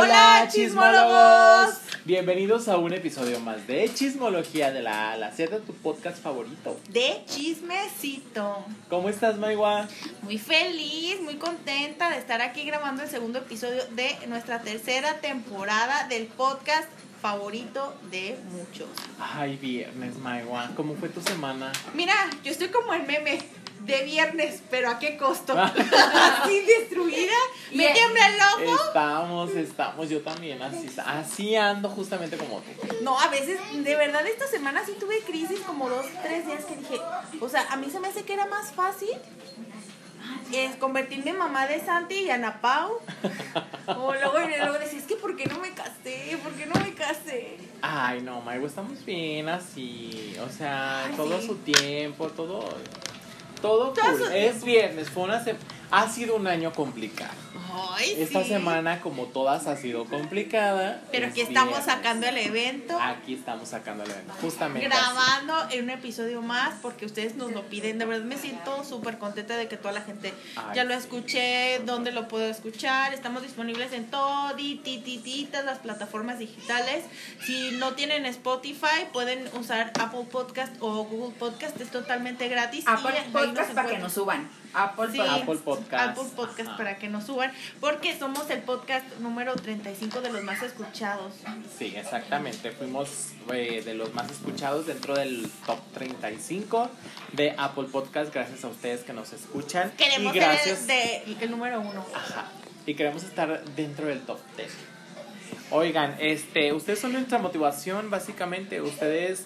Hola, chismólogos. Bienvenidos a un episodio más de Chismología de la A la Z, tu podcast favorito. De chismecito. ¿Cómo estás, Maigua? Muy feliz, muy contenta de estar aquí grabando el segundo episodio de nuestra tercera temporada del podcast favorito de muchos. Ay, viernes, Maigua. ¿Cómo fue tu semana? Mira, yo estoy como el meme de viernes, pero ¿a qué costo? así destruida, me tiembla el ojo. Estamos, estamos, yo también, así, así ando justamente como tú. No, a veces, de verdad, esta semana sí tuve crisis como dos, tres días que dije, o sea, a mí se me hace que era más fácil es convertirme en mamá de Santi y Ana Pau. o luego, luego decís, es que ¿por qué no me casé? ¿Por qué no me casé? Ay, no, Maigo, estamos bien así. O sea, todo su tiempo, todo todo cool. Es viernes, fue una ha sido un año complicado. Esta semana, como todas, ha sido complicada. Pero aquí estamos sacando el evento. Aquí estamos sacando el evento, justamente. Grabando en un episodio más porque ustedes nos lo piden. De verdad me siento súper contenta de que toda la gente ya lo escuché, dónde lo puedo escuchar. Estamos disponibles en todo, las plataformas digitales. Si no tienen Spotify, pueden usar Apple Podcast o Google Podcast. Es totalmente gratis. Apple Podcast para que nos suban. Apple, Podcast. Apple Podcast para que nos suban, porque somos el podcast número 35 de los más escuchados. Sí, exactamente. Fuimos eh, de los más escuchados dentro del top 35 de Apple Podcast, gracias a ustedes que nos escuchan. Queremos y gracias, ser el número uno. Ajá. Y queremos estar dentro del top 10. Oigan, este, ustedes son nuestra motivación, básicamente. Ustedes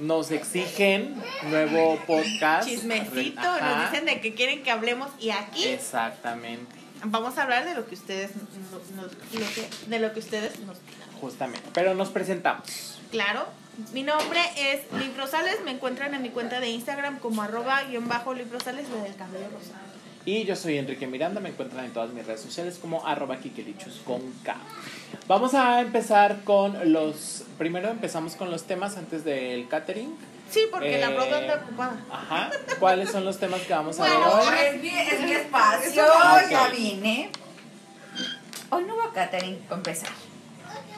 nos exigen nuevo podcast. Chismecito, nos dicen de que quieren que hablemos y aquí. Exactamente. Vamos a hablar de lo que ustedes nos, de lo que ustedes nos Justamente. Pero nos presentamos. Claro. Mi nombre es Liv Rosales. Me encuentran en mi cuenta de Instagram como arroba guion bajo Liv Rosales, la del cabello rosado. Y yo soy Enrique Miranda, me encuentran en todas mis redes sociales como arroba kikelichus con K. Vamos a empezar con los... Primero empezamos con los temas antes del catering. Sí, porque la prueba está eh, ocupada. Ajá. ¿Cuáles son los temas que vamos a ver hoy? Es mi, es mi espacio, ya vine. Hoy no hubo catering, para empezar.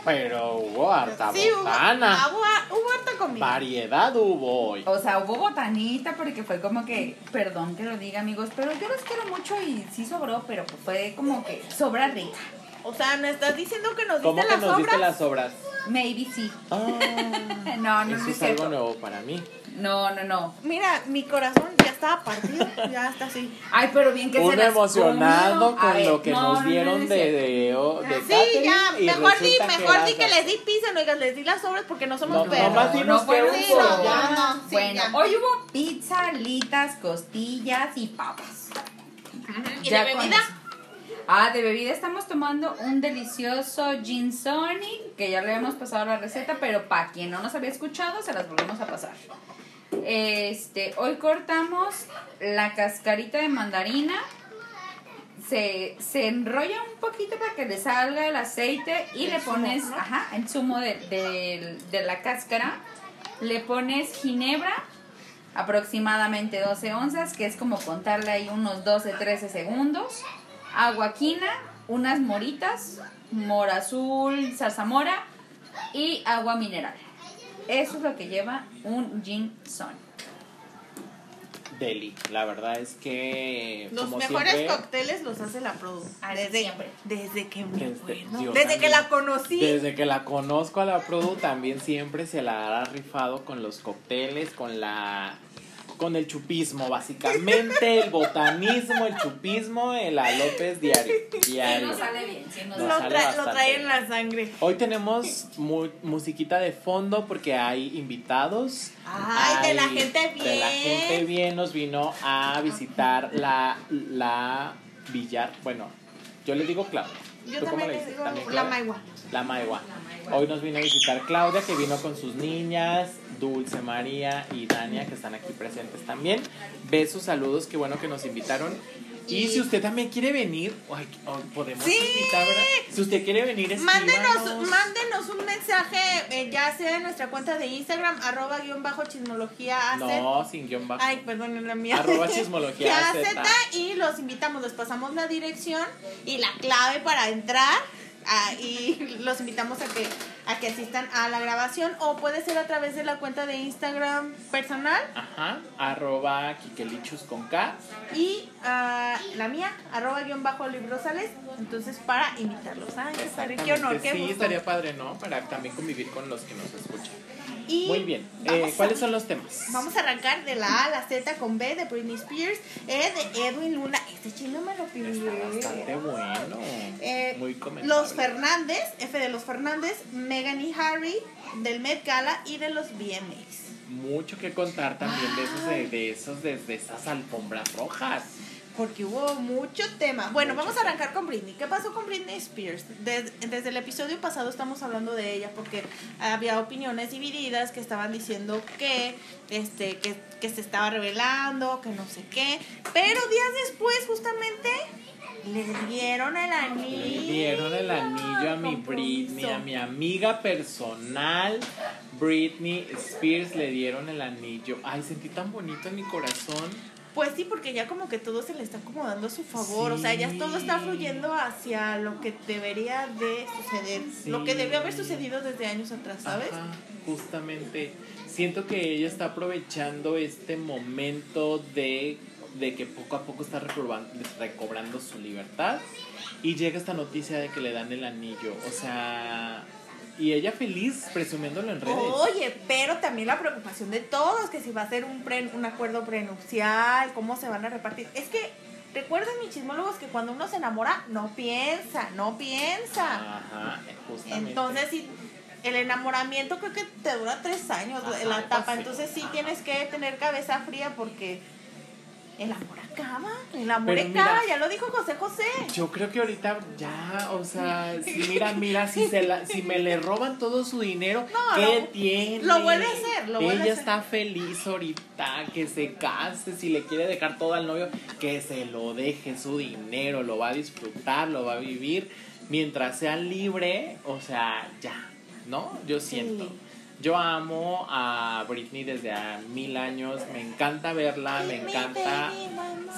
Pero hubo harta sí, botana. Hubo, hubo, harta comida. Variedad hubo hoy. O sea, hubo botanita porque fue como que, perdón que lo diga amigos, pero yo los quiero mucho y sí sobró, pero fue como que sobra rica. O sea, ¿me estás diciendo que nos diste ¿Cómo que nos diste las sobras? Maybe sí. Ah, no, no, eso es algo nuevo para mí. No, no, no. Mira, mi corazón ya estaba partido, ya está así. Ay, pero bien que Un se emocionado con lo que nos dieron de, de, de, Sí, ya, mejor di, mejor di que les di pizza, no digas, les di las sobras porque no somos no, perros. No, no, no, bueno, hoy hubo pizza, alitas, costillas y papas. ¿Y de bebida? Ah, de bebida estamos tomando un delicioso gin sonic, que ya le hemos pasado la receta, pero para quien no nos había escuchado, se las volvemos a pasar. Este, hoy cortamos la cascarita de mandarina. Se, enrolla un poquito para que le salga el aceite y le pones, ajá, el zumo de, de la cáscara. Le pones ginebra, aproximadamente 12 onzas, que es como contarle ahí unos 12-13 segundos aguaquina, unas moritas, mora azul, zarzamora y agua mineral. Eso es lo que lleva un gin son. Deli, la verdad es que los mejores cócteles los hace la Produ. Ah, desde siempre. Desde que me desde, desde que la conocí. Desde que la conozco a la Produ también siempre se la ha rifado con los cócteles, con la con el chupismo, básicamente, el botanismo, el chupismo, el a López diario. diario. nos sale bien, nos lo, lo, trae en la sangre. Hoy tenemos musiquita de fondo porque hay invitados. Ay, de la gente bien. De la gente bien nos vino a visitar la, la Villar. Bueno, yo le digo Claudia. Yo también le digo la Maigua. La Maigua. Hoy nos vino a visitar Claudia, que vino con sus niñas, Dulce María y Dania, que están aquí presentes también. Besos, saludos, qué bueno que nos invitaron. Y, si usted también quiere venir, podemos invitar, Si usted quiere venir, mándenos, mándenos un mensaje, eh, ya sea en nuestra cuenta de Instagram, arroba guion bajo chismología No, sin guion bajo. Ay, perdón, en la mía. Arroba chismología y los invitamos, les pasamos la dirección y la clave para entrar Ah, y los invitamos a que, a que asistan a la grabación o puede ser a través de la cuenta de Instagram personal. Ajá, arroba Kikelichus con K. Y uh, la mía, arroba guion bajo librosales. Entonces, para invitarlos. Ay, qué honor, qué Sí, estaría padre, ¿no? Para también convivir con los que nos escuchan. Y Muy bien. Eh, ¿Cuáles son los temas? Vamos a arrancar de la A a la Z con B de Britney Spears, E de Edwin Luna. Este chino me lo pidió. Está bastante bueno. Eh, Muy comentable. Los Fernández, F de los Fernández, Megan y Harry del Met Gala y de los VMAs. Mucho que contar también de esos, de, de esos, desde esas alfombras rojas. Porque hubo mucho tema. Bueno, vamos a arrancar con Britney. ¿Qué pasó con Britney Spears? Desde, desde, el episodio pasado estamos hablando de ella porque había opiniones divididas que estaban diciendo que, este, que, que se estaba revelando, que no sé qué. Pero días después, justamente, le dieron el anillo. Le dieron el anillo a mi Britney, a mi amiga personal. Britney Spears le dieron el anillo. Ay, sentí tan bonito en mi corazón. Pues sí, porque ya como que todo se le está acomodando a su favor, sí. o sea, ya todo está fluyendo hacia lo que debería de suceder, sí. lo que debió haber sucedido desde años atrás, ¿sabes? Ajá, justamente, siento que ella está aprovechando este momento de, de que poco a poco está recobrando su libertad y llega esta noticia de que le dan el anillo, o sea, y ella feliz presumiéndolo en redes. Oye, pero también la preocupación de todos, que si va a ser un, pre, un acuerdo prenupcial, cómo se van a repartir. Es que recuerden mis chismólogos que cuando uno se enamora, no piensa, no piensa. Ajá, justamente. Entonces, sí, el enamoramiento creo que te dura tres años Ajá, la etapa, entonces sí Ajá. tienes que tener cabeza fría porque el amor acaba, el amor Pero acaba, mira, ya lo dijo José José. Yo creo que ahorita ya, o sea, si mira, mira, si se la, si me le roban todo su dinero, no, ¿qué lo, tiene? Lo vuelve a hacer, lo vuelve Ella a hacer. está feliz ahorita, que se case, si le quiere dejar todo al novio, que se lo deje su dinero, lo va a disfrutar, lo va a vivir, mientras sea libre, o sea, ya, ¿no? Yo siento. Sí. Yo amo a Britney desde a mil años, me encanta verla, me encanta...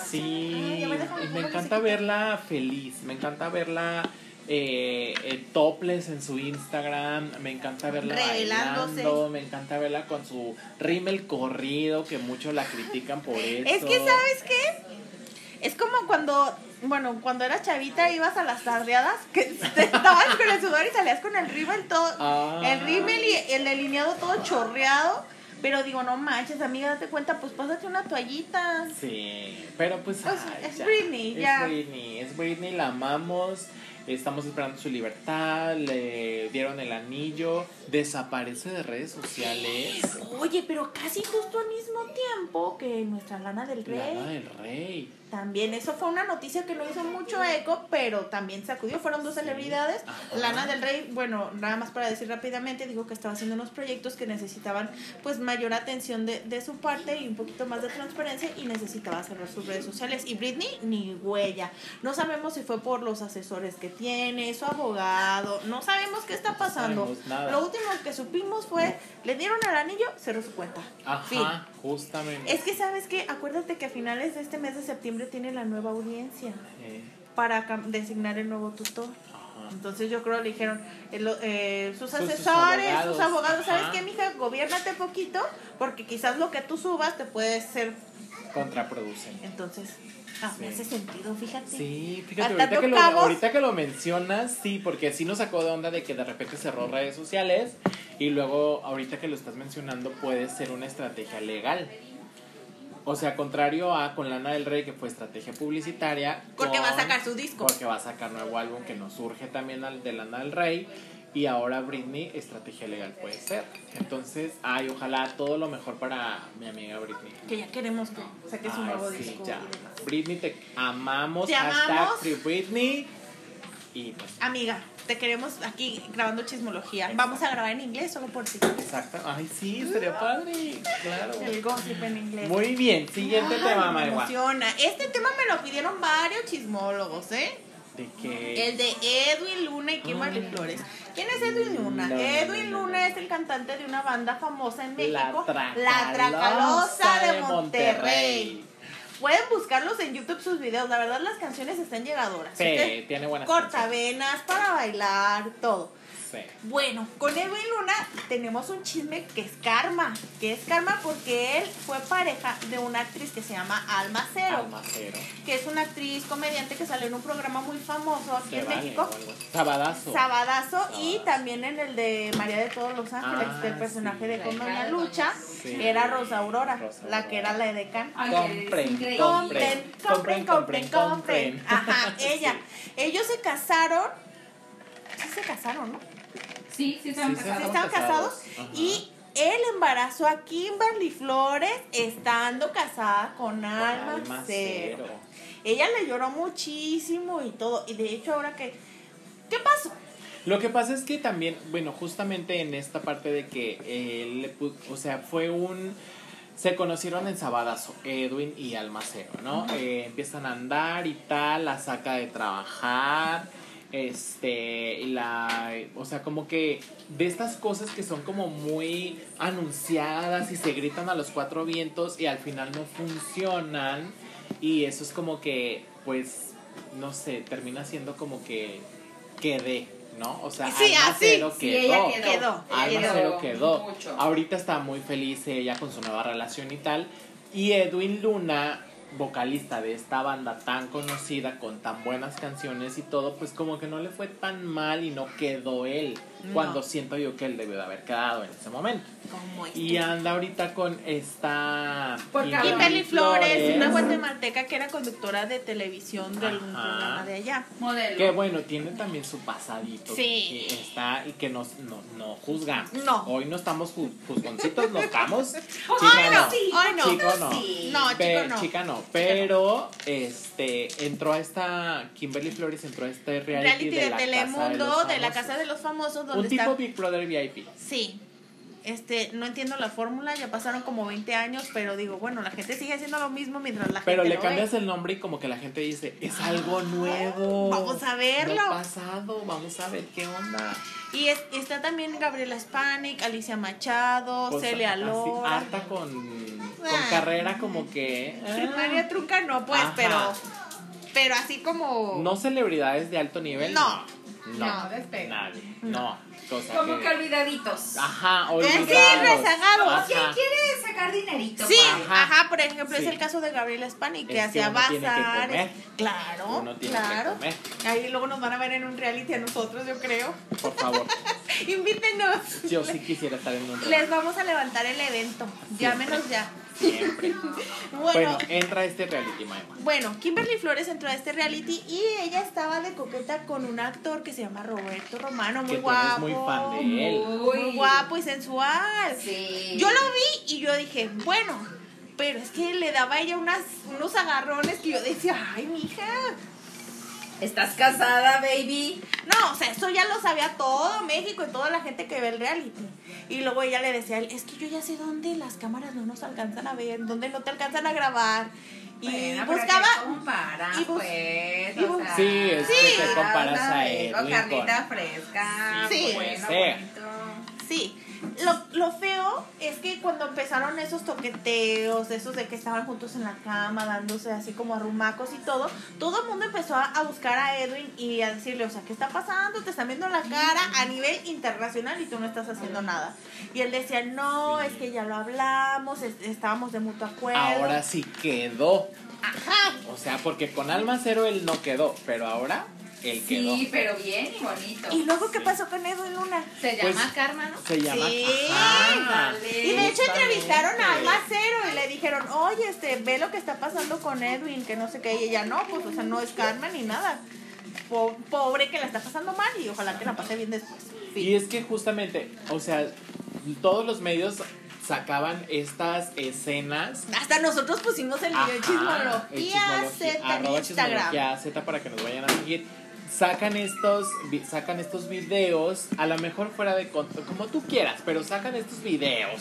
Sí, me encanta verla feliz, me encanta verla eh, eh, topless en su Instagram, me encanta verla bailando, me encanta verla con su rímel corrido, que muchos la critican por eso. Es que, ¿sabes qué? Es como cuando bueno, cuando eras chavita ibas a las tardeadas, que te estabas con el sudor y salías con el rímel todo, ah. el rímel y el delineado todo chorreado. Pero digo, no manches, amiga, date cuenta, pues pásate una toallita. Sí, pero pues. pues ay, es ya. Britney, ya. Es Britney, es Britney, la amamos. Estamos esperando su libertad, le dieron el anillo, desaparece de redes sociales. Oye, pero casi justo al mismo tiempo que nuestra Lana del Rey. Lana del Rey. También, eso fue una noticia que no hizo mucho eco, pero también sacudió. Fueron dos celebridades. Ajá. Lana del Rey, bueno, nada más para decir rápidamente, dijo que estaba haciendo unos proyectos que necesitaban pues mayor atención de, de su parte y un poquito más de transparencia y necesitaba cerrar sus redes sociales. Y Britney, ni huella. No sabemos si fue por los asesores que tiene, su abogado, no sabemos qué está pasando. No. Lo último que supimos fue, le dieron el anillo, cerró su cuenta. Ajá, Fin. Justamente. Es que sabes que, acuérdate que a finales de este mes de septiembre tiene la nueva audiencia Eh, para designar el nuevo tutor. ajá. Entonces yo creo que le dijeron el- eh, sus Sus- sus asesores, sus abogados, abogados, ¿sabes qué, mija? Gobiérnate poquito porque quizás lo que tú subas te puede ser... Contraproducente. Entonces, ah, me Sí. hace sentido, fíjate. Sí, fíjate, ahorita que, lo, ahorita que lo mencionas, sí, porque sí nos sacó de onda de que de repente cerró redes sociales y luego ahorita que lo estás mencionando puede ser una estrategia legal. O sea, contrario a con Lana del Rey, que fue estrategia publicitaria. Porque va a sacar su disco. Porque va a sacar nuevo álbum que nos surge también al de Lana del Rey. Y ahora Britney, estrategia legal puede ser. Entonces, ay, ojalá todo lo mejor para mi amiga Britney. Que ya queremos que saques un Ay, nuevo sí, disco. ya. Britney, te amamos. Te hashtag amamos. Free Britney. Y pues, Amiga, te queremos aquí grabando chismología. Vamos a grabar en inglés solo por ti. exacto. Ay, sí, estaría padre. Claro. El gossip en inglés. Muy bien, siguiente Ay, tema, me emociona. Este tema me lo pidieron varios chismólogos, ¿eh? ¿De qué? El de Edwin Luna y Kimberly Mm. Flores. ¿Quién es Edwin Luna? No, Edwin no, no, Luna es el cantante de una banda famosa en La México, Tracalosa La Tracalosa de de Monterrey. Pueden buscarlos en YouTube sus videos. La verdad, las canciones están llegadoras. Sí, Usted- tiene buenas canciones. Cortavenas para bailar, todo. Bueno, con Edwin Luna tenemos un chisme que es karma. Que es karma porque él fue pareja de una actriz que se llama Alma Cero. Almacero. Que es una actriz comediante que salió en un programa muy famoso aquí Se en vale, México. Sabadazo. Sabadazo y también en el de María de todos los ángeles, Ah, del personaje sí. de de Lucha, Sí. era Rosa Aurora, Rosa la que era la edecán. Compren, compren. Compren, compren, compren, compren. Ajá, Sí. ella. Ellos se casaron. Sí se casaron, ¿no? Sí, sí, estaban Sí, sí, casados. Estaban casados. Ajá. Y él embarazó a Kimberly Flores estando casada con Alma, Alma Cero. Cero. Ella le lloró muchísimo y todo. Y de hecho, ahora que. ¿Qué pasó? Lo que pasa es que también, bueno, justamente en esta parte de que él, le pu- o sea, fue un... Se conocieron en Sabadazo, Edwin y Almacero, ¿no? Eh, empiezan a andar y tal, la saca de trabajar, este, y la, o sea, como que de estas cosas que son como muy anunciadas y se gritan a los cuatro vientos y al final no funcionan y eso es como que, pues, no sé, termina siendo como que quedé, ¿no? O sea, Sí, Alma así, Cero Sí, quedó. ella quedó. Quedó. Ella Alma quedó Cero quedó. mucho. Ahorita está muy feliz ella con su nueva relación y tal. Y Edwin Luna, vocalista de esta banda tan conocida, con tan buenas canciones y todo, pues como que no le fue tan mal y no quedó él. No. Cuando siento yo que él debió de haber quedado en ese momento. Como Y anda ahorita con esta... Por Kimberly Flores, una guatemalteca que era conductora de televisión del Ajá. programa de allá. Modelo. Que bueno, tiene también su pasadito. Sí. Que está y que nos, no, no juzgamos. No. Hoy no estamos ju- juzgoncitos, no estamos. Ay, Chica, no, no. sí, ay, no. Chico, no. Sí. No, Pe- chico, no. Chica no, pero este entró a esta Kimberly Flores entró a este reality, Reality de, de, la Telemundo, casa de, de, la los Casa de los famosos. Donde un tipo está. Big Brother VIP. Sí. Este, no entiendo la fórmula, ya pasaron como 20 años, pero digo, bueno, la gente sigue haciendo lo mismo mientras la Pero gente le lo cambias ve. el nombre y como que la gente dice, es algo nuevo. Vamos a verlo. No pasado, vamos a ver qué onda. Y es- está también Gabriela Spanik, Alicia Machado, Pues, Celia así, Lora. harta con, con Ah. carrera como que... ah, María Trunca no, pues, Ajá. pero pero así como No celebridades de alto nivel. No. No. No, despega. Nadie. No. Cosa Como que- que olvidaditos. Ajá, Sí, olvidados. rezagados. Ajá. ¿Quién quiere sacar dinerito? Sí, ajá, por ejemplo, Sí. es el caso de Gabriela Spanik, que hacía que comer. Claro, Uno tiene claro. que comer. Ahí luego nos van a ver en un reality a nosotros, yo creo. Por favor. Invítenos. Yo sí quisiera estar en un Les vamos a levantar el evento. Llámenos ya. Siempre. Bueno, Bueno, entra a este reality, Maema. Bueno, Kimberly Flores entró a este reality y ella estaba de coqueta con un actor que se llama Roberto Romano, muy Que guapo. muy fan de él. Muy guapo y sensual. Sí. Yo lo vi y yo dije, bueno, pero es que le daba a ella unas, unos agarrones que yo decía, ay, mija. ¿Estás casada, baby? No, o sea, eso ya lo sabía todo México y toda la gente que ve el reality. Y luego ella le decía, a él, es que yo ya sé dónde las cámaras no nos alcanzan a ver, dónde no te alcanzan a grabar. Y Bueno, buscaba... ¿qué comparas, y bus- pues, y o bus- sea, Sí, es que te comparas a rico, carnita fresca, Sí. bueno, Sí. Lo, lo feo es que cuando empezaron esos toqueteos, esos de que estaban juntos en la cama, dándose así como arrumacos y todo, todo el mundo empezó a, buscar a Edwin y a decirle, o sea, ¿qué está pasando? Te están viendo la cara a nivel internacional y tú no estás haciendo nada. Y él decía, no, es que ya lo hablamos, es- estábamos de mutuo acuerdo. Ahora sí quedó. Ajá. O sea, porque con Alma Cero él no quedó, pero ahora él quedó. Sí, pero bien y bonito. ¿Y luego qué Sí. pasó con Edwin Luna? Se Pues- llama Karma, ¿no? Se llama. Sí. Ajá. Y de hecho entrevistaron a Alma Cero y le dijeron, oye, este, ve lo que está pasando con Edwin, que no sé qué, y ella no, pues, o sea, no es karma ni nada. Po- pobre que la está pasando mal y ojalá que la pase bien después. Fin. Y es que justamente, o sea, todos los medios sacaban estas escenas. Hasta nosotros pusimos el video Ajá, de el Chismología chismología- Z en arroba Instagram. chismología Z para que nos vayan a seguir. Sacan estos, sacan estos videos, a lo mejor fuera de contexto, como tú quieras, pero sacan estos videos.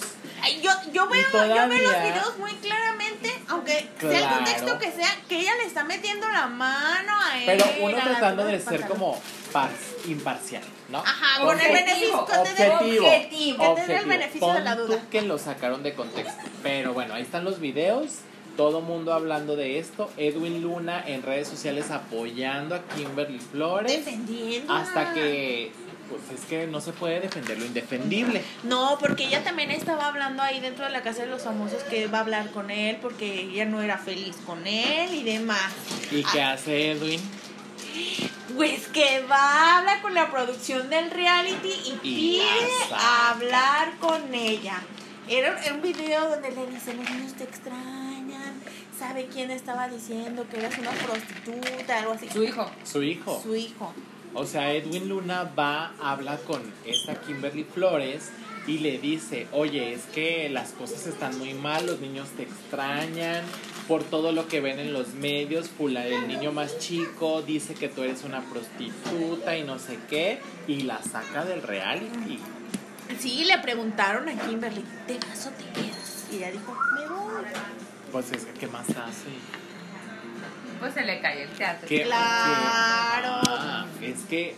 Yo, yo, veo, Y yo veo los todavía- videos muy claramente, aunque sea el Claro. contexto que sea, que ella le está metiendo la mano a él. Pero uno tratando de ser como par- imparcial, ¿no? Ajá, con el beneficio, objetivo, Objetivo. Que te dé el beneficio de la duda. tú que lo sacaron de contexto. Pero bueno, ahí están los videos. Todo mundo hablando de esto, Edwin Luna en redes sociales apoyando a Kimberly Flores. Defendiendo. Hasta que, pues es que no se puede defender lo indefendible. No, porque ella también estaba hablando ahí dentro de la casa de los famosos que va a hablar con él porque ella no era feliz con él y demás. ¿Y qué hace Edwin? Pues que va a hablar con la producción del reality y, Y pide hablar con ella. Era era un video donde le dice, los niños te extrañan, sabe quién estaba diciendo que eres una prostituta, algo así. Su hijo. Su hijo. Su hijo. O sea, Edwin Luna va, habla con esta Kimberly Flores y le dice, oye, es que las cosas están muy mal, los niños te extrañan por todo lo que ven en los medios, fula, el niño más chico dice que tú eres una prostituta y no sé qué, y la saca del reality. Sí, le preguntaron a Kimberly, ¿te vas o te quedas? Y ella dijo, me voy. Pues es que, ¿qué más hace? Pues se le cayó el teatro. ¿Qué- Claro. qué- Ah, es que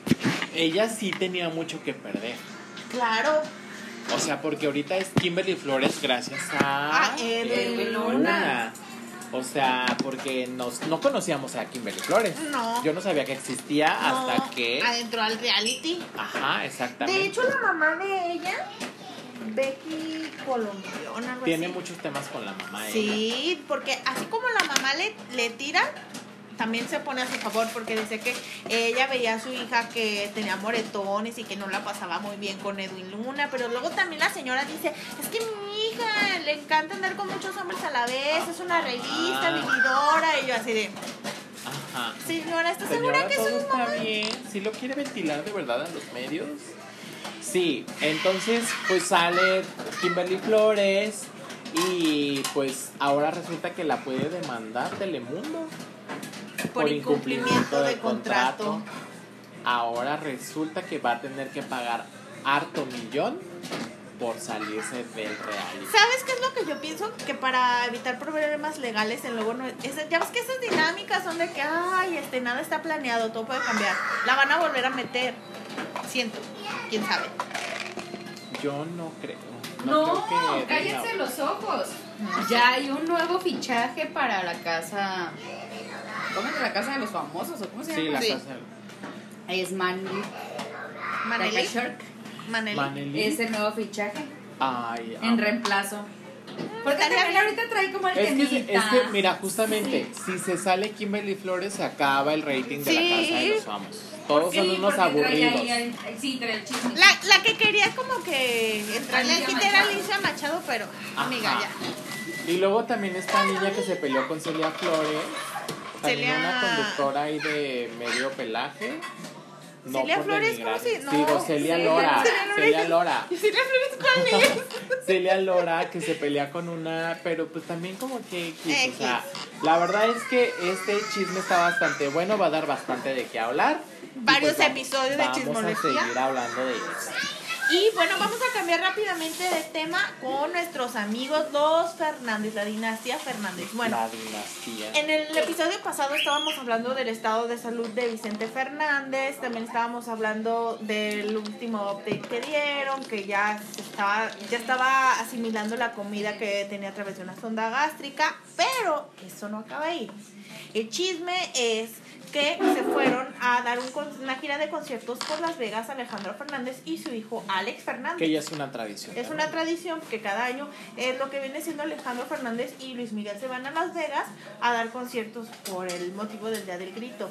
ella sí tenía mucho que perder. Claro. O sea, porque ahorita es Kimberly Flores gracias a A Edwin Luna. O sea, porque nos, no conocíamos a Kimberly Flores. No. Yo no sabía que existía hasta que... Adentro al reality. Ajá, exactamente. De hecho, la mamá de ella, Becky Colombiana, algo Tiene así. muchos temas con la mamá. ella. Sí, porque así como la mamá le, le tira, también se pone a su favor porque dice que ella veía a su hija que tenía moretones y que no la pasaba muy bien con Edwin Luna, pero luego también la señora dice, es que mi hija le encanta andar con muchos hombres a la vez, es una revista, Ah. vividora, y yo así de, Ajá. señora, ¿estás segura que su está mamá? bien. ¿Sí lo quiere ventilar de verdad en los medios? Sí, entonces pues sale Kimberly Flores y pues ahora resulta que la puede demandar Telemundo Por incumplimiento de contrato. Ahora resulta que va a tener que pagar harto millón por salirse del reality. ¿Sabes qué es lo que yo pienso? Que para evitar problemas legales en luego no es- ya ves que esas dinámicas son de que ay este nada está planeado, todo puede cambiar. La van a volver a meter. Siento, quién sabe. Yo no creo. No, No, creo que cállense los ojos. Ya hay un nuevo fichaje para la casa. ¿Cómo es la casa de los famosos? ¿O cómo se Sí, llama? la Sí. casa Es Manly. Maneli. Shark. Maneli. Maneli. Es el nuevo fichaje. Ay, En amo. reemplazo. Porque también ahorita trae como el Es que, es que, mira, justamente, si se sale Kimberly Flores, se acaba el rating de Sí. la casa de los famosos. Todos Sí, son unos aburridos. ahí el- sí, trae el chisme. La, la que quería como que entrarle al kit era. Alicia Machado, pero amiga ya. Y luego también esta niña que se peleó con Celia Flores. También Celia- una conductora ahí de medio pelaje. No Celia Flores. ¿cómo se- no, Digo, Celia Celia- Lora. Celia Lora. ¿Y Celia Flores cuál es? Celia Lora que se pelea con una, pero pues también como que X, o sea, la verdad es que este chisme está bastante bueno, va a dar bastante de qué hablar. Varios vamos- episodios de Vamos a chismología. seguir hablando de eso. Y bueno, vamos a cambiar rápidamente de tema con nuestros amigos los Fernández, la dinastía Fernández. Bueno, La dinastía. en el episodio pasado estábamos hablando del estado de salud de Vicente Fernández, también estábamos hablando del último update que dieron, que ya estaba, ya estaba asimilando la comida que tenía a través de una sonda gástrica, pero eso no acaba ahí. El chisme es que se fueron a dar un una gira de conciertos por Las Vegas Alejandro Fernández y su hijo Alex Fernández. Que ya es una tradición. Es una tradición que cada año es lo que viene siendo Alejandro Fernández y Luis Miguel se van a Las Vegas a dar conciertos por el motivo del Día del Grito.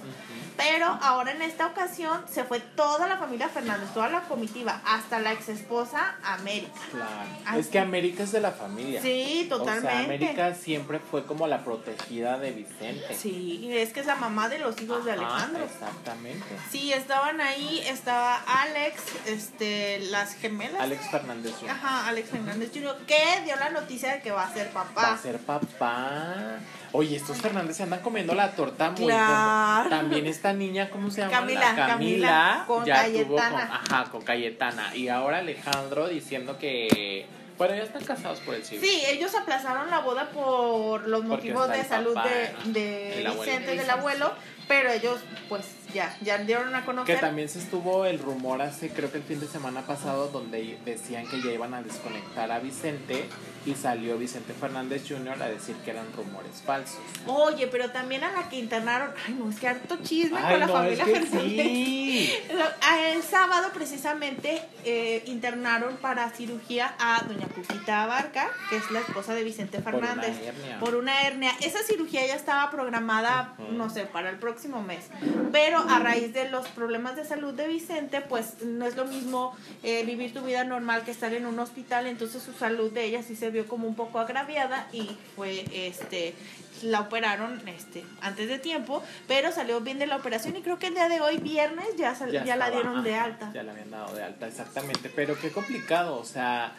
Pero ahora en esta ocasión se fue toda la familia Fernández, toda la comitiva, hasta la ex esposa América. Claro. Así. Es que América es de la familia. Sí, O totalmente. sea, América siempre fue como la protegida de Vicente. Sí, es que es la mamá de los hijos de Ajá, Alejandro. Exactamente. Sí, estaban ahí, estaba Alex, este, las gemelas. Alex Fernández Jr. Ajá, Alex Fernández Jr., que dio la noticia de que va a ser papá. Va a ser papá. Oye, estos Fernández se andan comiendo la torta muy Claro. También esta niña, ¿cómo se llama? Camila, La Camila, Camila, con ya tuvo con, Cayetana. ajá, con Cayetana. Y ahora Alejandro diciendo que bueno, ya están casados por el civil. Sí, ellos aplazaron la boda por los Porque motivos de salud papá, de, de el abuelo. Vicente, del abuelo, pero ellos pues ya, ya dieron a conocer. Que también se estuvo el rumor hace, creo que el fin de semana pasado, donde decían que ya iban a desconectar a Vicente y salió Vicente Fernández Jr. a decir que eran rumores falsos. Oye, pero también a la que internaron, ay no, es que harto chisme con la familia Fernández. El sábado precisamente eh, internaron para cirugía a doña Cuquita Abarca, que es la esposa de Vicente Fernández, por una hernia. Por una hernia. Esa cirugía ya estaba programada, no sé, para el próximo mes, pero a raíz de los problemas de salud de Vicente, pues no es lo mismo eh, vivir tu vida normal que estar en un hospital, entonces su salud de ella sí se vio como un poco agraviada y fue este la operaron este antes de tiempo, pero salió bien de la operación y creo que el día de hoy, viernes, ya, ya, la dieron de alta. Ya la habían dado de alta, exactamente. Pero qué complicado, o sea,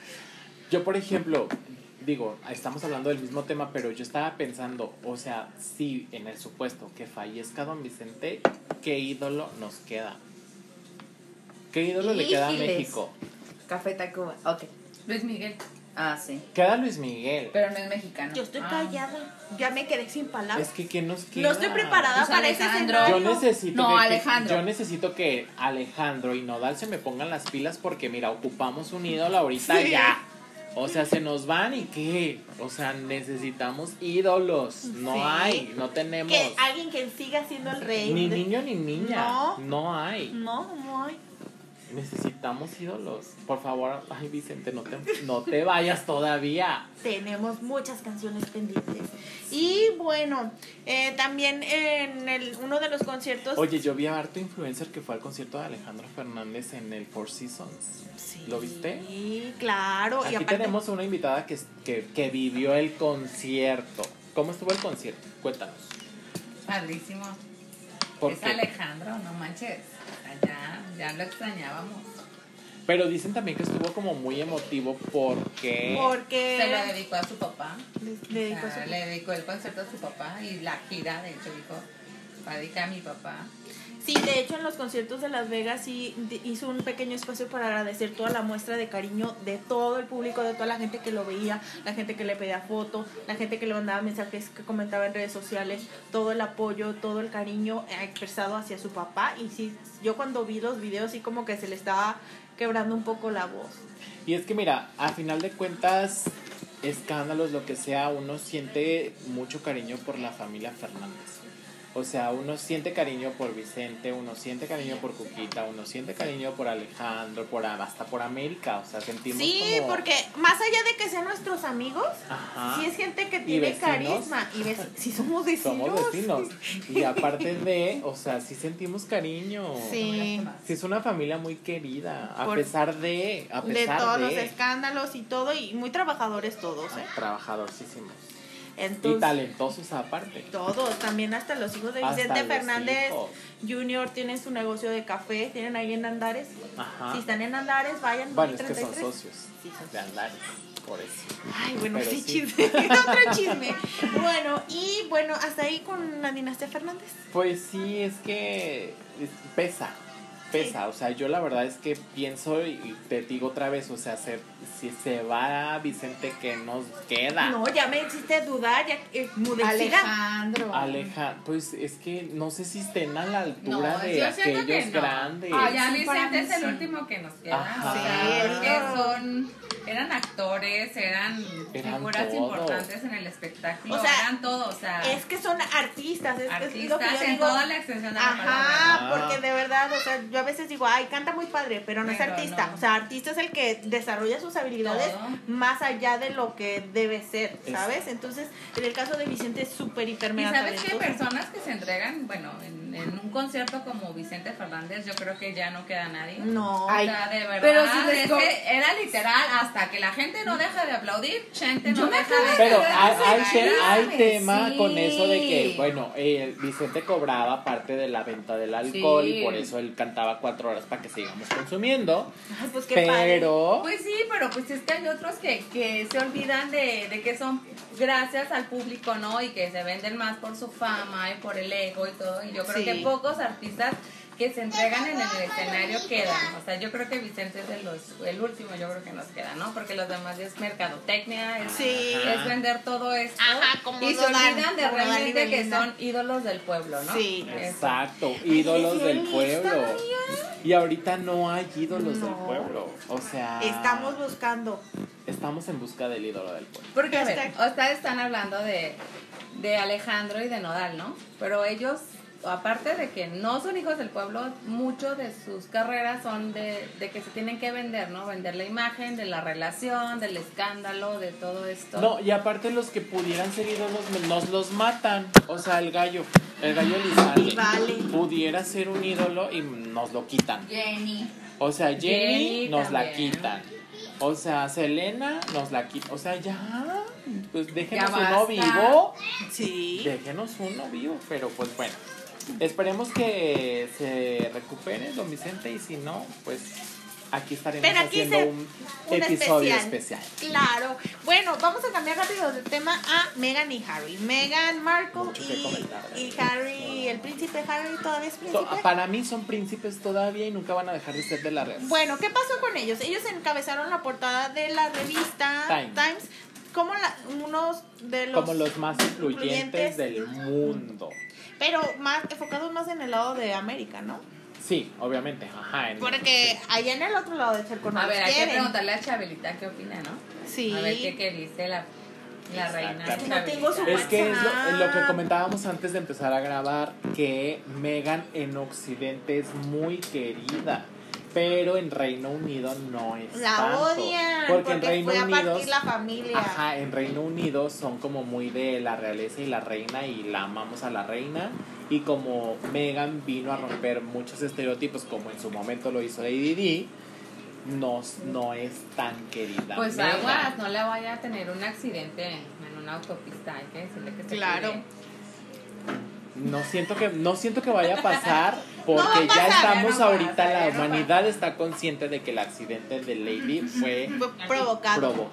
yo por ejemplo, digo, estamos hablando del mismo tema, pero yo estaba pensando, o sea, si en el supuesto que fallezca don Vicente, ¿qué ídolo nos queda? ¿Qué ídolo le queda a México? Café Tacuba, ok. Luis Miguel. Ah, sí. Queda Luis Miguel. Pero no es mexicano. Yo estoy ah. callada. Ya me quedé sin palabras. Es que ¿qué nos queda? No estoy preparada pues para Alejandro. ese Yo necesito no, Alejandro. yo necesito que Alejandro y Nodal se me pongan las pilas porque mira, ocupamos un ídolo ahorita ya. O sea, se nos van y qué? O sea, necesitamos ídolos. No hay, no tenemos. Que alguien que siga siendo el rey. Ni niño ni niña. No. No hay. No, no hay necesitamos ídolos. Por favor, ay Vicente, no te, no te vayas todavía. Tenemos muchas canciones pendientes. Y bueno, eh, también en el, uno de los conciertos... Oye, yo vi a harto influencer que fue al concierto de Alejandro Fernández en el Four Seasons. ¿Lo viste? Sí, claro. Aquí tenemos una invitada que, que, que vivió el concierto. ¿Cómo estuvo el concierto? Cuéntanos. Padrísimo. es Alejandro, no manches. Ya, ya lo extrañábamos. Pero dicen también que estuvo como muy emotivo porque... Porque... Se lo dedicó a su papá. Le, dedicó, le dedicó el concierto a su papá y la gira, de hecho, dijo, dedicar a mi papá. Sí, de hecho en los conciertos de Las Vegas sí hizo un pequeño espacio para agradecer toda la muestra de cariño de todo el público, de toda la gente que lo veía, la gente que le pedía fotos, la gente que le mandaba mensajes, que comentaba en redes sociales, todo el apoyo, todo el cariño expresado hacia su papá. Y sí, yo cuando vi los videos sí como que se le estaba quebrando un poco la voz. Y es que mira, a final de cuentas, escándalos, lo que sea, uno siente mucho cariño por la familia Fernández. O sea, uno siente cariño por Vicente, uno siente cariño por Cuquita, uno siente cariño por Alejandro, por hasta por América, o sea, sentimos Sí, porque más allá de que sean nuestros amigos, sí es gente que tiene carisma y ves, si somos vecinos. Somos vecinos. Y aparte de, o sea, sí sentimos cariño. Sí. Sí es una familia muy querida, a pesar de a pesar de todos los escándalos y todo y muy trabajadores todos, ¿eh? Y talentosos aparte. Todos, también hasta los hijos de Vicente Fernández Junior tienen su negocio de café, tienen ahí en Andares. Si están en Andares, vayan. Bueno, es que son socios de Andares, por eso. Ay, bueno, sí, chisme. Otro chisme. Bueno, y bueno, hasta ahí con la dinastía Fernández. Pues sí, es que pesa pesa. O sea, yo la verdad es que pienso y te digo otra vez, o sea, si se va Vicente, que nos queda? No, ya me hiciste dudar, ya eh, Alejandro. Alejandro, pues es que no sé si estén a la altura de aquellos grandes. Ah, ya Vicente es el último que nos queda. Ajá. Sí, son eran actores, eran, figuras importantes en el espectáculo, o sea, eran todo, o sea, es que son artistas, es, artistas es lo que en toda la extensión de la Ajá, porque de verdad, o sea, yo a veces digo, ay, canta muy padre, pero no es artista, o sea, artista es el que desarrolla sus habilidades más allá de lo que debe ser, ¿sabes? Entonces, en el caso de Vicente es súper hiper ¿Y sabes que personas que se entregan, bueno, en, un concierto como Vicente Fernández, yo creo que ya no queda nadie. No. O sea, de verdad, pero es que era literal hasta que la gente no deja de aplaudir, gente no deja de... Pero hay, tema con eso de que, bueno, eh, Vicente cobraba parte de la venta del alcohol y por eso él cantaba cuatro horas para que sigamos consumiendo. pues qué pero... Pues sí, pero pues es que hay otros que, que se olvidan de, de que son gracias al público, ¿no? Y que se venden más por su fama y por el ego y todo. Y yo creo que pocos artistas que se entregan en el escenario quedan. O sea, yo creo que Vicente es de los, el último, yo creo que nos queda, ¿no? Porque los demás es mercadotecnia, es, es vender todo esto. y se olvidan de realmente que son ídolos del pueblo, ¿no? Sí, exacto, ídolos del pueblo. Y ahorita no hay ídolos del pueblo. O sea. Estamos buscando. Estamos en busca del ídolo del pueblo. Porque ustedes están hablando de, de Alejandro y de Nodal, ¿no? Pero ellos aparte de que no son hijos del pueblo, mucho de sus carreras son de, que se tienen que vender, ¿no? Vender la imagen de la relación, del escándalo, de todo esto. No, y aparte los que pudieran ser ídolos nos los matan. O sea, el gallo, el gallo Lizalde pudiera ser un ídolo y nos lo quitan. Jenny. O sea, Jenny, nos la quitan. O sea, Selena nos la quitan. O sea, ya, pues déjenos uno vivo. Sí. Déjenos uno vivo, pero pues bueno. Esperemos que se recupere don Vicente y si no, pues aquí estaremos haciendo un, episodio especial. Claro. Bueno, vamos a cambiar rápido de tema a Megan y Harry. Megan Markle y, Harry, el príncipe Harry todavía es príncipe. para mí son príncipes todavía y nunca van a dejar de ser de la red. Bueno, ¿qué pasó con ellos? Ellos encabezaron la portada de la revista Times, como la, unos de los como los más influyentes del mundo. Pero más enfocados más en el lado de América, ¿no? Sí, obviamente. Ajá. Porque allá en el otro lado de Charco A ver, hay que preguntarle a Chabelita qué opina, ¿no? Sí. A ver qué, qué dice la, la reina. Es que no tengo su Es que es lo, que comentábamos antes de empezar a grabar, que Megan en Occidente es muy querida pero en Reino Unido no es la tanto. odian porque, en Reino fue a Unido la familia. Ajá en Reino Unido son como muy de la realeza y la reina y la amamos a la reina y como Megan vino a romper muchos estereotipos como en su momento lo hizo Lady Di no, no es tan querida pues aguas no le vaya a tener un accidente en una autopista hay que decirle que se claro. no siento que no siento que vaya a pasar porque ya estamos ahorita la humanidad está consciente de que el accidente de Lady fue, provocado,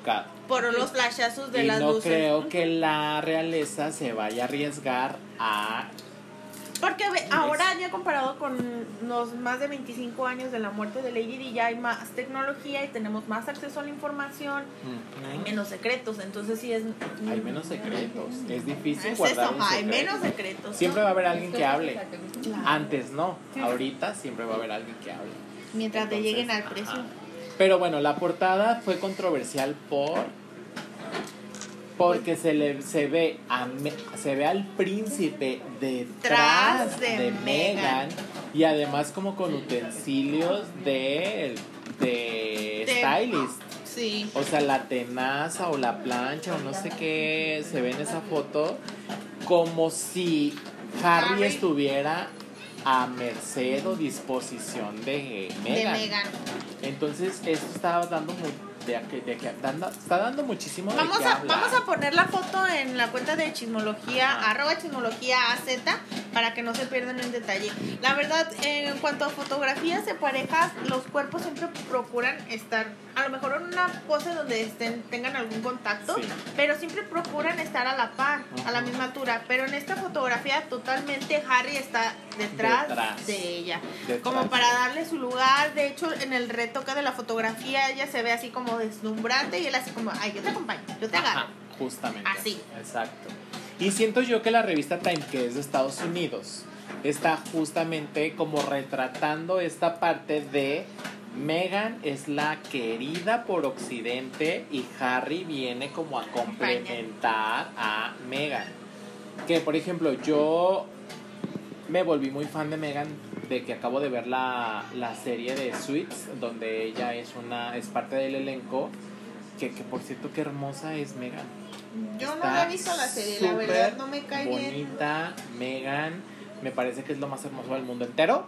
por los flashazos de y las no luces. creo que la realeza se vaya a arriesgar a porque ahora ya comparado con los más de 25 años de la muerte de Lady Di ya hay más tecnología y tenemos más acceso a la información, hay menos secretos, entonces sí es... Hay menos secretos, es difícil guardar hay menos secretos. Siempre va a haber alguien que hable. Antes no, ahorita siempre va a haber alguien que hable. Mientras te lleguen al precio. Pero bueno, la portada fue controversial por porque se le se ve a, se ve al príncipe detrás de, de Megan y además como con utensilios de de, stylist. Sí. O sea, la tenaza o la plancha o no sé qué se ve en esa foto como si Harry, estuviera a merced o disposición de Megan. De Megan. Entonces, esto estaba dando muy de, de, está dando muchísimo vamos de a vamos a poner la foto en la cuenta de chismología arroba chismología az para que no se pierdan el detalle. La verdad en cuanto a fotografías de parejas los cuerpos siempre procuran estar a lo mejor en una pose donde estén tengan algún contacto pero siempre procuran estar a la par a la misma altura. Pero en esta fotografía totalmente Harry está detrás, de ella como para darle su lugar de hecho en el retoque de la fotografía ella se ve así como deslumbrante y él así como, ay, yo te acompaño, yo te agarro. justamente. Así. Exacto. Y siento yo que la revista Time, que es de Estados Unidos, está justamente como retratando esta parte de Megan es la querida por Occidente y Harry viene como a complementar a Megan. Que por ejemplo yo me volví muy fan de Megan de que acabo de ver la, la serie de Suits, donde ella es una es parte del elenco, que, que por cierto qué hermosa es Megan. Yo no la he visto la serie, la verdad no me cae bonita, bien. Bonita, Megan, me parece que es lo más hermoso del mundo entero.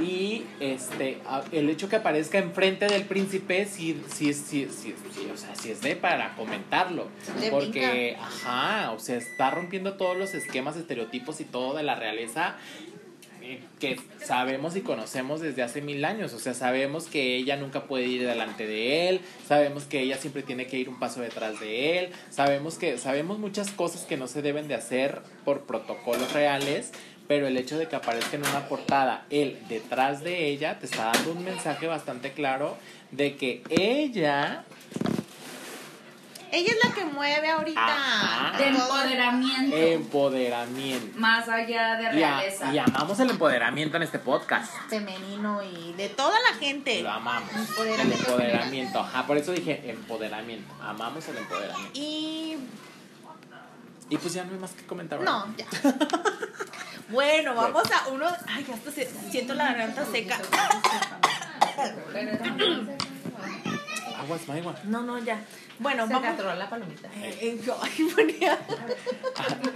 Y este el hecho que aparezca enfrente del príncipe sí, sí, sí, sí, sí o sea, sí es de para comentarlo. porque, ajá, o sea, está rompiendo todos los esquemas, estereotipos y todo de la realeza que sabemos y conocemos desde hace mil años. O sea, sabemos que ella nunca puede ir delante de él, sabemos que ella siempre tiene que ir un paso detrás de él, sabemos que sabemos muchas cosas que no se deben de hacer por protocolos reales, pero el hecho de que aparezca en una portada él detrás de ella te está dando un mensaje bastante claro de que ella ella es la que mueve ahorita. De empoderamiento. Empoderamiento. Más allá de realeza. Y, amamos el empoderamiento en este podcast. Femenino y de toda la gente. Lo amamos. El empoderamiento. Ajá, por eso dije empoderamiento. Amamos el empoderamiento. Y. Y pues ya no hay más que comentar. No, ya. bueno, vamos a uno. Ay, ya hasta siento la garganta seca. Aguas, agua. No, no, ya. Bueno, Se vamos. la palomita. Eh, eh,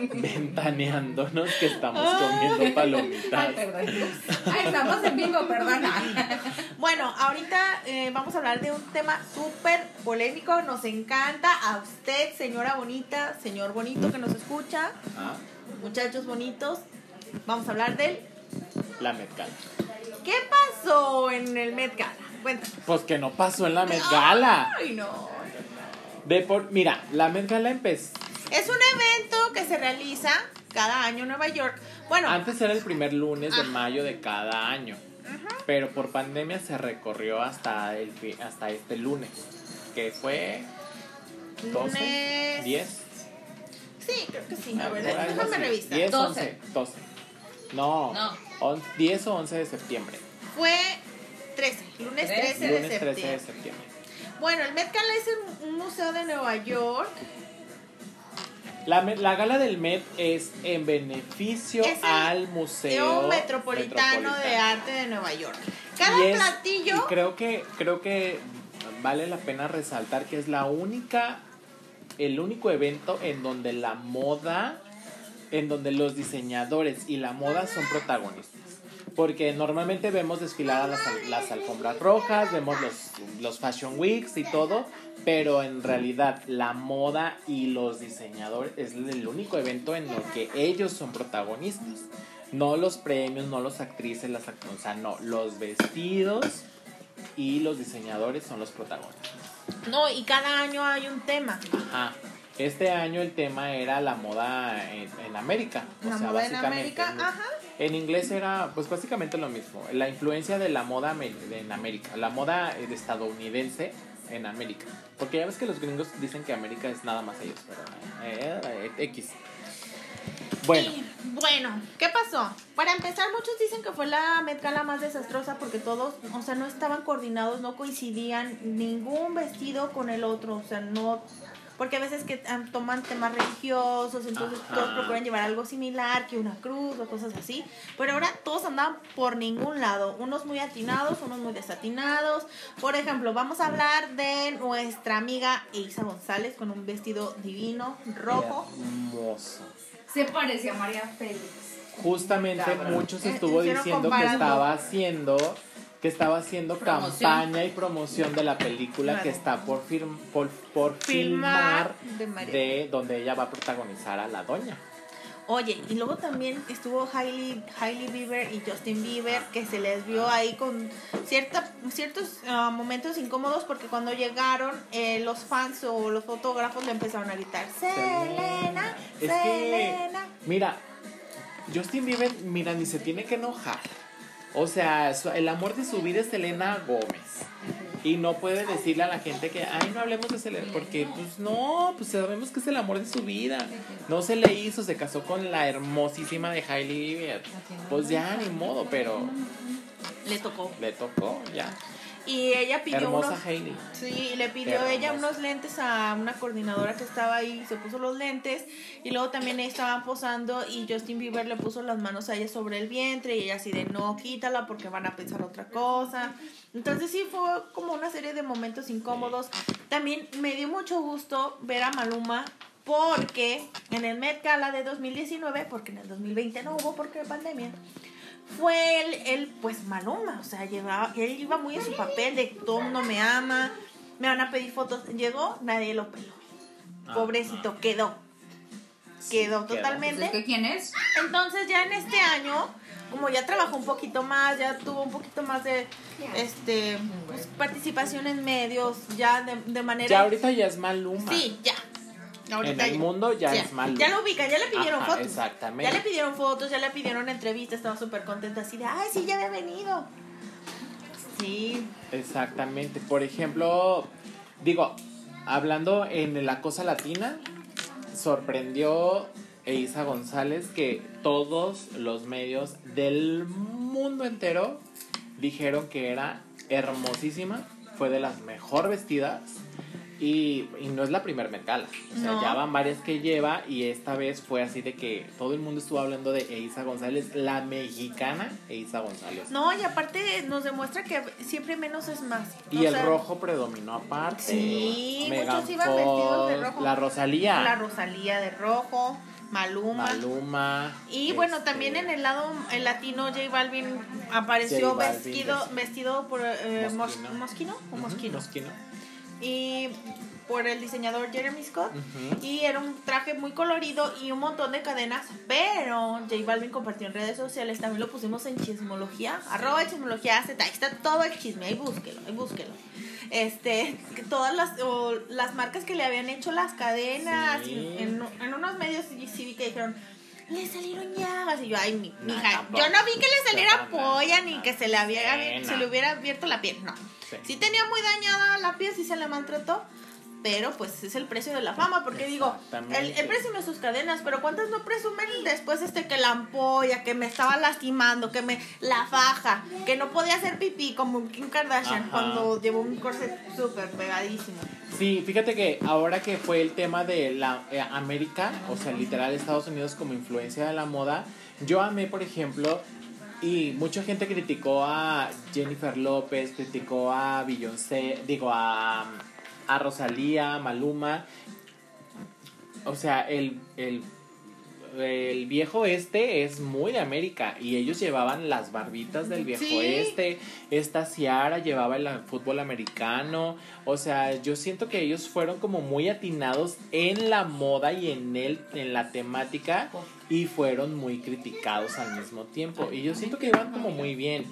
Ventaneándonos que estamos comiendo palomitas. Ay, estamos en vivo, perdona. Bueno, ahorita eh, vamos a hablar de un tema súper polémico. Nos encanta a usted, señora bonita, señor bonito que nos escucha, ah. muchachos bonitos. Vamos a hablar del. La Met Gala. ¿Qué pasó en el Met Gala? Cuéntanos. Pues que no pasó en la Met Gala. Ay, no. De por, mira, la Met Gala empezó. Es un evento que se realiza cada año en Nueva York. Bueno, antes era el primer lunes de mayo de cada año. Pero por pandemia se recorrió hasta el hasta este lunes, que fue 12, 10. Sí, creo que sí. A ver, déjame revisar. 10, 12. 11, 12. No, no. 10 o 11 de septiembre. Fue 13, lunes 13, de septiembre. 13 de septiembre. Bueno, el Met Gala es un museo de Nueva York. La, la, gala del Met es en beneficio al Museo Metropolitano, de Arte de Nueva York. Cada platillo. Y creo que, creo que vale la pena resaltar que es la única, el único evento en donde la moda, en donde los diseñadores y la moda son protagonistas. Porque normalmente vemos desfilar a las, las alfombras rojas, vemos los, los fashion weeks y todo, pero en realidad la moda y los diseñadores es el único evento en el que ellos son protagonistas. No los premios, no las actrices, las actrices, o sea, no, los vestidos y los diseñadores son los protagonistas. No, y cada año hay un tema. Ajá. Este año el tema era la moda en, América. La moda en América, ajá. En inglés era pues básicamente lo mismo, la influencia de la moda en América, la moda estadounidense en América. Porque ya ves que los gringos dicen que América es nada más ellos, pero eh, eh, X. Bueno. bueno, ¿qué pasó? Para empezar, muchos dicen que fue la Met Gala más desastrosa porque todos, o sea, no estaban coordinados, no coincidían ningún vestido con el otro, o sea, no porque a veces que toman temas religiosos, entonces todos procuran llevar algo similar, que una cruz o cosas así. Pero ahora todos andaban por ningún lado, unos muy atinados, unos muy desatinados. Por ejemplo, vamos a hablar de nuestra amiga Isa González con un vestido divino, rojo. Hermoso. Se parecía a María Félix. Justamente muchos estuvo diciendo que estaba haciendo que estaba haciendo campaña y promoción de la película que está por, por, por filmar de, donde ella va a protagonizar a la doña. Oye, y luego también estuvo Hailey, Hailey Bieber y Justin Bieber, que se les vio ahí con cierta, ciertos ah, momentos incómodos porque cuando llegaron eh, los fans o los fotógrafos le empezaron a gritar, Selena, Selena. mira, Justin Bieber, mira, ni se tiene que enojar. O sea, el amor de su vida es Selena Gómez. Y no puede decirle a la gente que, ay, no hablemos de Selena, porque pues no, pues sabemos que es el amor de su vida. No se le hizo, se casó con la hermosísima de Hailey Bieber. Pues ya, ni modo, pero... Le tocó. Le tocó, ya. Y ella pidió Hermosa unos, Hailey. Sí, le pidió ella unos lentes a una coordinadora que estaba ahí, se puso los lentes y luego también estaban posando y Justin Bieber le puso las manos a ella sobre el vientre y ella así de no, quítala porque van a pensar otra cosa. Entonces sí fue como una serie de momentos incómodos. También me dio mucho gusto ver a Maluma porque en el Met Gala de 2019, porque en el 2020 no hubo porque de pandemia, fue él, él, pues Maluma, o sea, llevaba, él iba muy en su papel de todo mundo me ama, me van a pedir fotos. Llegó, nadie lo peló. Ah, Pobrecito, quedó. quedó totalmente. ¿Quién es? Entonces ya en este año como ya trabajó un poquito más, ya tuvo un poquito más de este pues, participación en medios, ya de, de manera... Ya ahorita ya es Maluma. Sí, ya. En el mundo ya, es Maluma. Ya lo ubican, ya le pidieron Ajá, fotos. Exactamente. Ya le pidieron fotos, ya le pidieron entrevistas, estaba súper contenta así de, ay, sí, ya había venido. Sí. Exactamente. Por ejemplo, digo, hablando en la cosa latina, sorprendió Eiza González que todos los medios del mundo entero dijeron que era hermosísima, fue de las mejor vestidas y, y no es la primer mercala. O sea, No. ya van varias que lleva y esta vez fue así de que todo el mundo estuvo hablando de Eiza González, la mexicana Eiza González. No, y aparte nos demuestra que siempre menos es más. Y O el sea, rojo predominó aparte. Sí, Megan muchos iban vestidos de rojo. La Rosalía. La Rosalía de rojo, Maluma. Maluma. Y bueno, este, también en el lado el latino J Balvin apareció J Balvin, vestido vestido por eh, Mos- Moschino. Moschino o ujú, Moschino Moschino. Y por el diseñador Jeremy Scott y era un traje muy colorido y un montón de cadenas, pero J Balvin compartió en redes sociales, también lo pusimos en chismología, arroba chismología Z, ahí está todo el chisme, ahí búsquelo, ahí búsquelo. Este, todas las, o las marcas que le habían hecho las cadenas, Sí. y en, en unos medios sí, sí vi que dijeron, le salieron llagas, y yo, ay, mi, No, mija, yo no vi que le saliera No, polla, no, ni que se le, había, se le hubiera abierto la piel, no. Sí. Sí tenía muy dañada la piel, sí se le maltrató, pero pues es el precio de la fama, porque digo, él, él presume sus cadenas, pero ¿cuántas no presumen después este que la ampolla, que me estaba lastimando, que me la faja, que no podía hacer pipí como Kim Kardashian Ajá. cuando llevó un corset súper pegadísimo? Sí, fíjate que ahora que fue el tema de la eh, América, o sea, literal Estados Unidos como influencia de la moda, yo amé, por ejemplo, y mucha gente criticó a Jennifer López, criticó a Beyoncé, digo, a, a Rosalía, Maluma. O sea, el, el, el viejo este es muy de América y ellos llevaban las barbitas del viejo Sí. este. Esta Ciara llevaba el fútbol americano. O sea, yo siento que ellos fueron como muy atinados en la moda y en el, en la temática y fueron muy criticados al mismo tiempo. Y yo siento que iban como muy bien.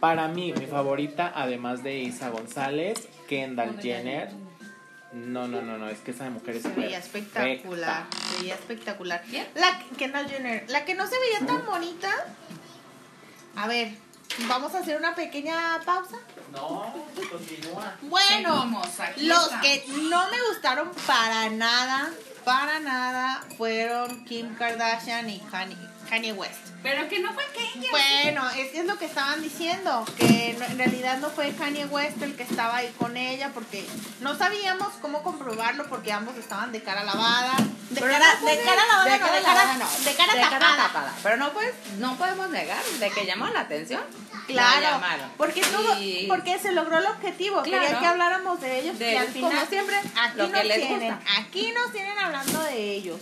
Para mí, mi favorita, además de Isa González, Kendall Jenner. No, no, no, no, es que esa mujer es Se veía espectacular, se veía espectacular. ¿Quién? La Kendall Jenner, la que no se veía tan bonita. A ver, vamos a hacer una pequeña pausa. No, continúa. Bueno, Seguimos, los estamos. que no me gustaron para nada, para nada, fueron Kim Kardashian y Kanye, Kanye West. Pero que no fue Kanye. Bueno, es que es lo que estaban diciendo, que no- en realidad no fue Kanye West el que estaba ahí con ella, porque no sabíamos cómo comprobarlo, porque ambos estaban de cara lavada. De Pero cara, no de puede- cara lavada, de no, de cara, lavada no. de cara De cara tapada. tapada. Pero no, pues, no podemos negar de que llamó la atención. La Claro, porque todo, Y- porque se logró el objetivo. Claro. Quería que hablamos de ellos De y al final, como siempre, aquí lo que nos les tienen, gusta. aquí nos tienen hablando de ellos.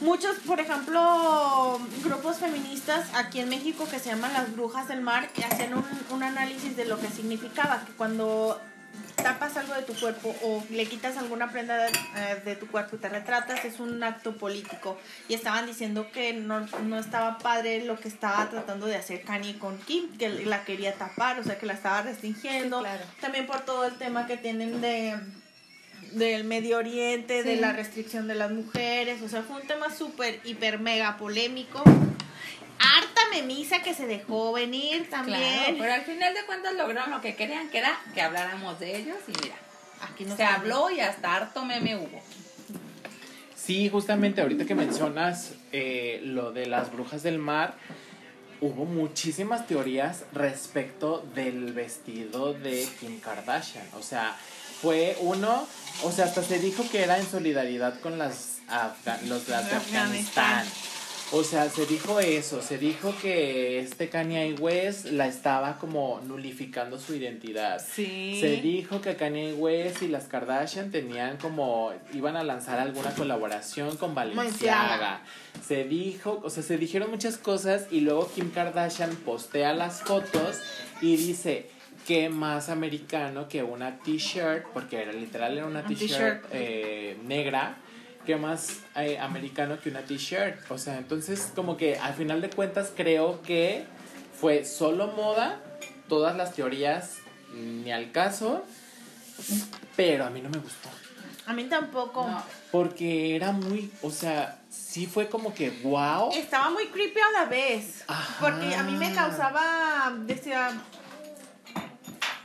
Muchos, por ejemplo, grupos feministas aquí en México que se llaman las brujas del mar, que hacen un, un análisis de lo que significaba, que cuando tapas algo de tu cuerpo o le quitas alguna prenda de, eh, de tu cuerpo y te retratas, es un acto político. Y estaban diciendo que no, no estaba padre lo que estaba tratando de hacer Kanye con Kim, que la quería tapar, o sea, que la estaba restringiendo. Sí, claro. También por todo el tema que tienen de del Medio Oriente, de la restricción de las mujeres, o sea, fue un tema súper, hiper, mega polémico. Harta memisa que se dejó venir también. Claro, pero al final de cuentas lograron lo que querían, que era que habláramos de ellos y mira, Aquí nos se habló y hasta harto meme hubo. Sí, justamente ahorita que mencionas eh, lo de las brujas del mar, hubo muchísimas teorías respecto del vestido de Kim Kardashian. O sea, fue uno, o sea, hasta se dijo que era en solidaridad con las Afga- los de Afganistán. Afganistán. O sea, se dijo eso, se dijo que este Kanye West la estaba como nulificando su identidad. Sí. Se dijo que Kanye West y las Kardashian tenían como iban a lanzar alguna colaboración con Balenciaga. Se dijo, o sea, se dijeron muchas cosas y luego Kim Kardashian postea las fotos y dice que más americano que una t-shirt, porque era literal era una Un t-shirt t-shirt. eh, negra ¿qué más eh, americano que una t-shirt? O sea, entonces como que al final de cuentas creo que fue solo moda, todas las teorías ni al caso, pero a mí no me gustó. A mí tampoco. Porque era muy, o sea, sí fue como que wow. Estaba muy creepy a la vez. Porque a mí me causaba, decía,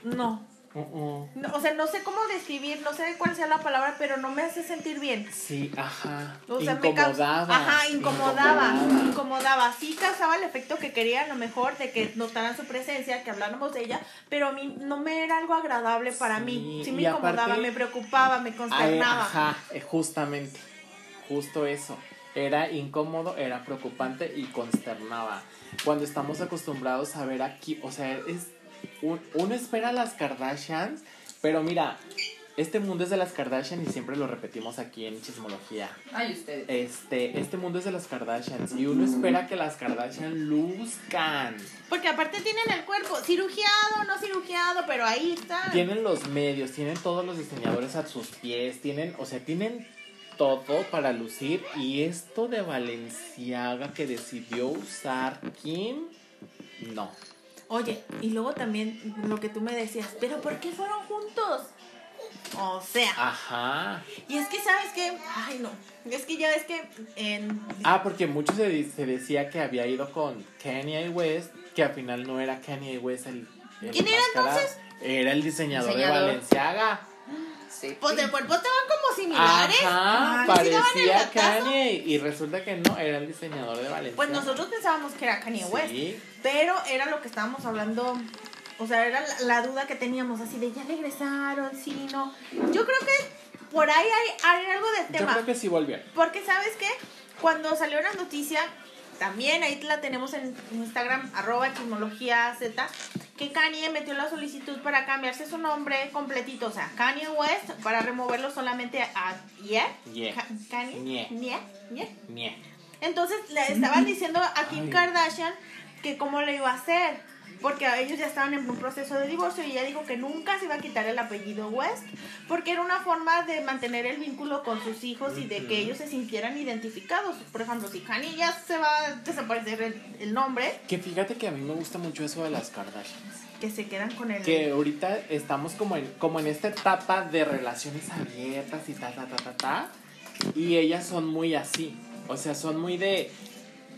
no, Uh o sea, no sé cómo describir, no sé cuál sea la palabra, pero no me hace sentir bien. Sí, ajá. O sea, incomodaba. Me ajá, incomodaba, incomodaba. Sí causaba el efecto que quería, a lo mejor, de que notaran su presencia, que habláramos de ella, pero a mí no me era algo agradable para mí. Sí me incomodaba, me preocupaba, me consternaba. ajá, eh, justamente. Justo eso. Era incómodo, era preocupante y consternaba. Cuando estamos acostumbrados a ver aquí, o sea, es uno espera a las Kardashians, pero mira, este mundo es de las Kardashians y siempre lo repetimos aquí en Chismología. Ay, ustedes. Este, este mundo es de las Kardashians y uno espera que las Kardashians luzcan. Porque aparte tienen el cuerpo cirugiado, no cirugiado, pero ahí está. Tienen los medios, tienen todos los diseñadores a sus pies, tienen, o sea, tienen todo para lucir y esto de Valenciaga que decidió usar Kim, no. Oye, y luego también lo que tú me decías, pero ¿por qué fueron juntos? O sea. Ajá. Y es que, ¿sabes qué? Ay, no. Es que ya ves que en... Ah, porque mucho se, se decía que había ido con Kanye West, que al final no era Kanye West el... ¿Quién era entonces? Era el diseñador, de Valenciaga. Pues de cuerpo estaban como similares. Ajá, parecía Kanye y resulta que no, era el diseñador de Valencia. Pues nosotros pensábamos que era Kanye West, pero era lo que estábamos hablando, o sea, era la, duda que teníamos así de ya regresaron, sí, no. Yo creo que por ahí hay, algo del tema. Yo creo que sí volvieron. Porque sabes qué, cuando salió la noticia, también ahí la tenemos en Instagram, arroba chismología Z, que Kanye metió la solicitud para cambiarse su nombre completito, o sea, Kanye West, para removerlo solamente a Yeah. Yeah. Kanye. Yeah. Yeah. Entonces le estaban diciendo a Kim Kardashian que cómo le iba a hacer porque ellos ya estaban en un proceso de divorcio y ella dijo que nunca se iba a quitar el apellido West, porque era una forma de mantener el vínculo con sus hijos y de que ellos se sintieran identificados. Por ejemplo, si Kanye ya se va a desaparecer el, nombre. Que fíjate que a mí me gusta mucho eso de las Kardashians. Que se quedan con el... Que ahorita estamos como en, como en esta etapa de relaciones abiertas y ta, ta, ta, ta, ta. Y ellas son muy así. O sea, son muy de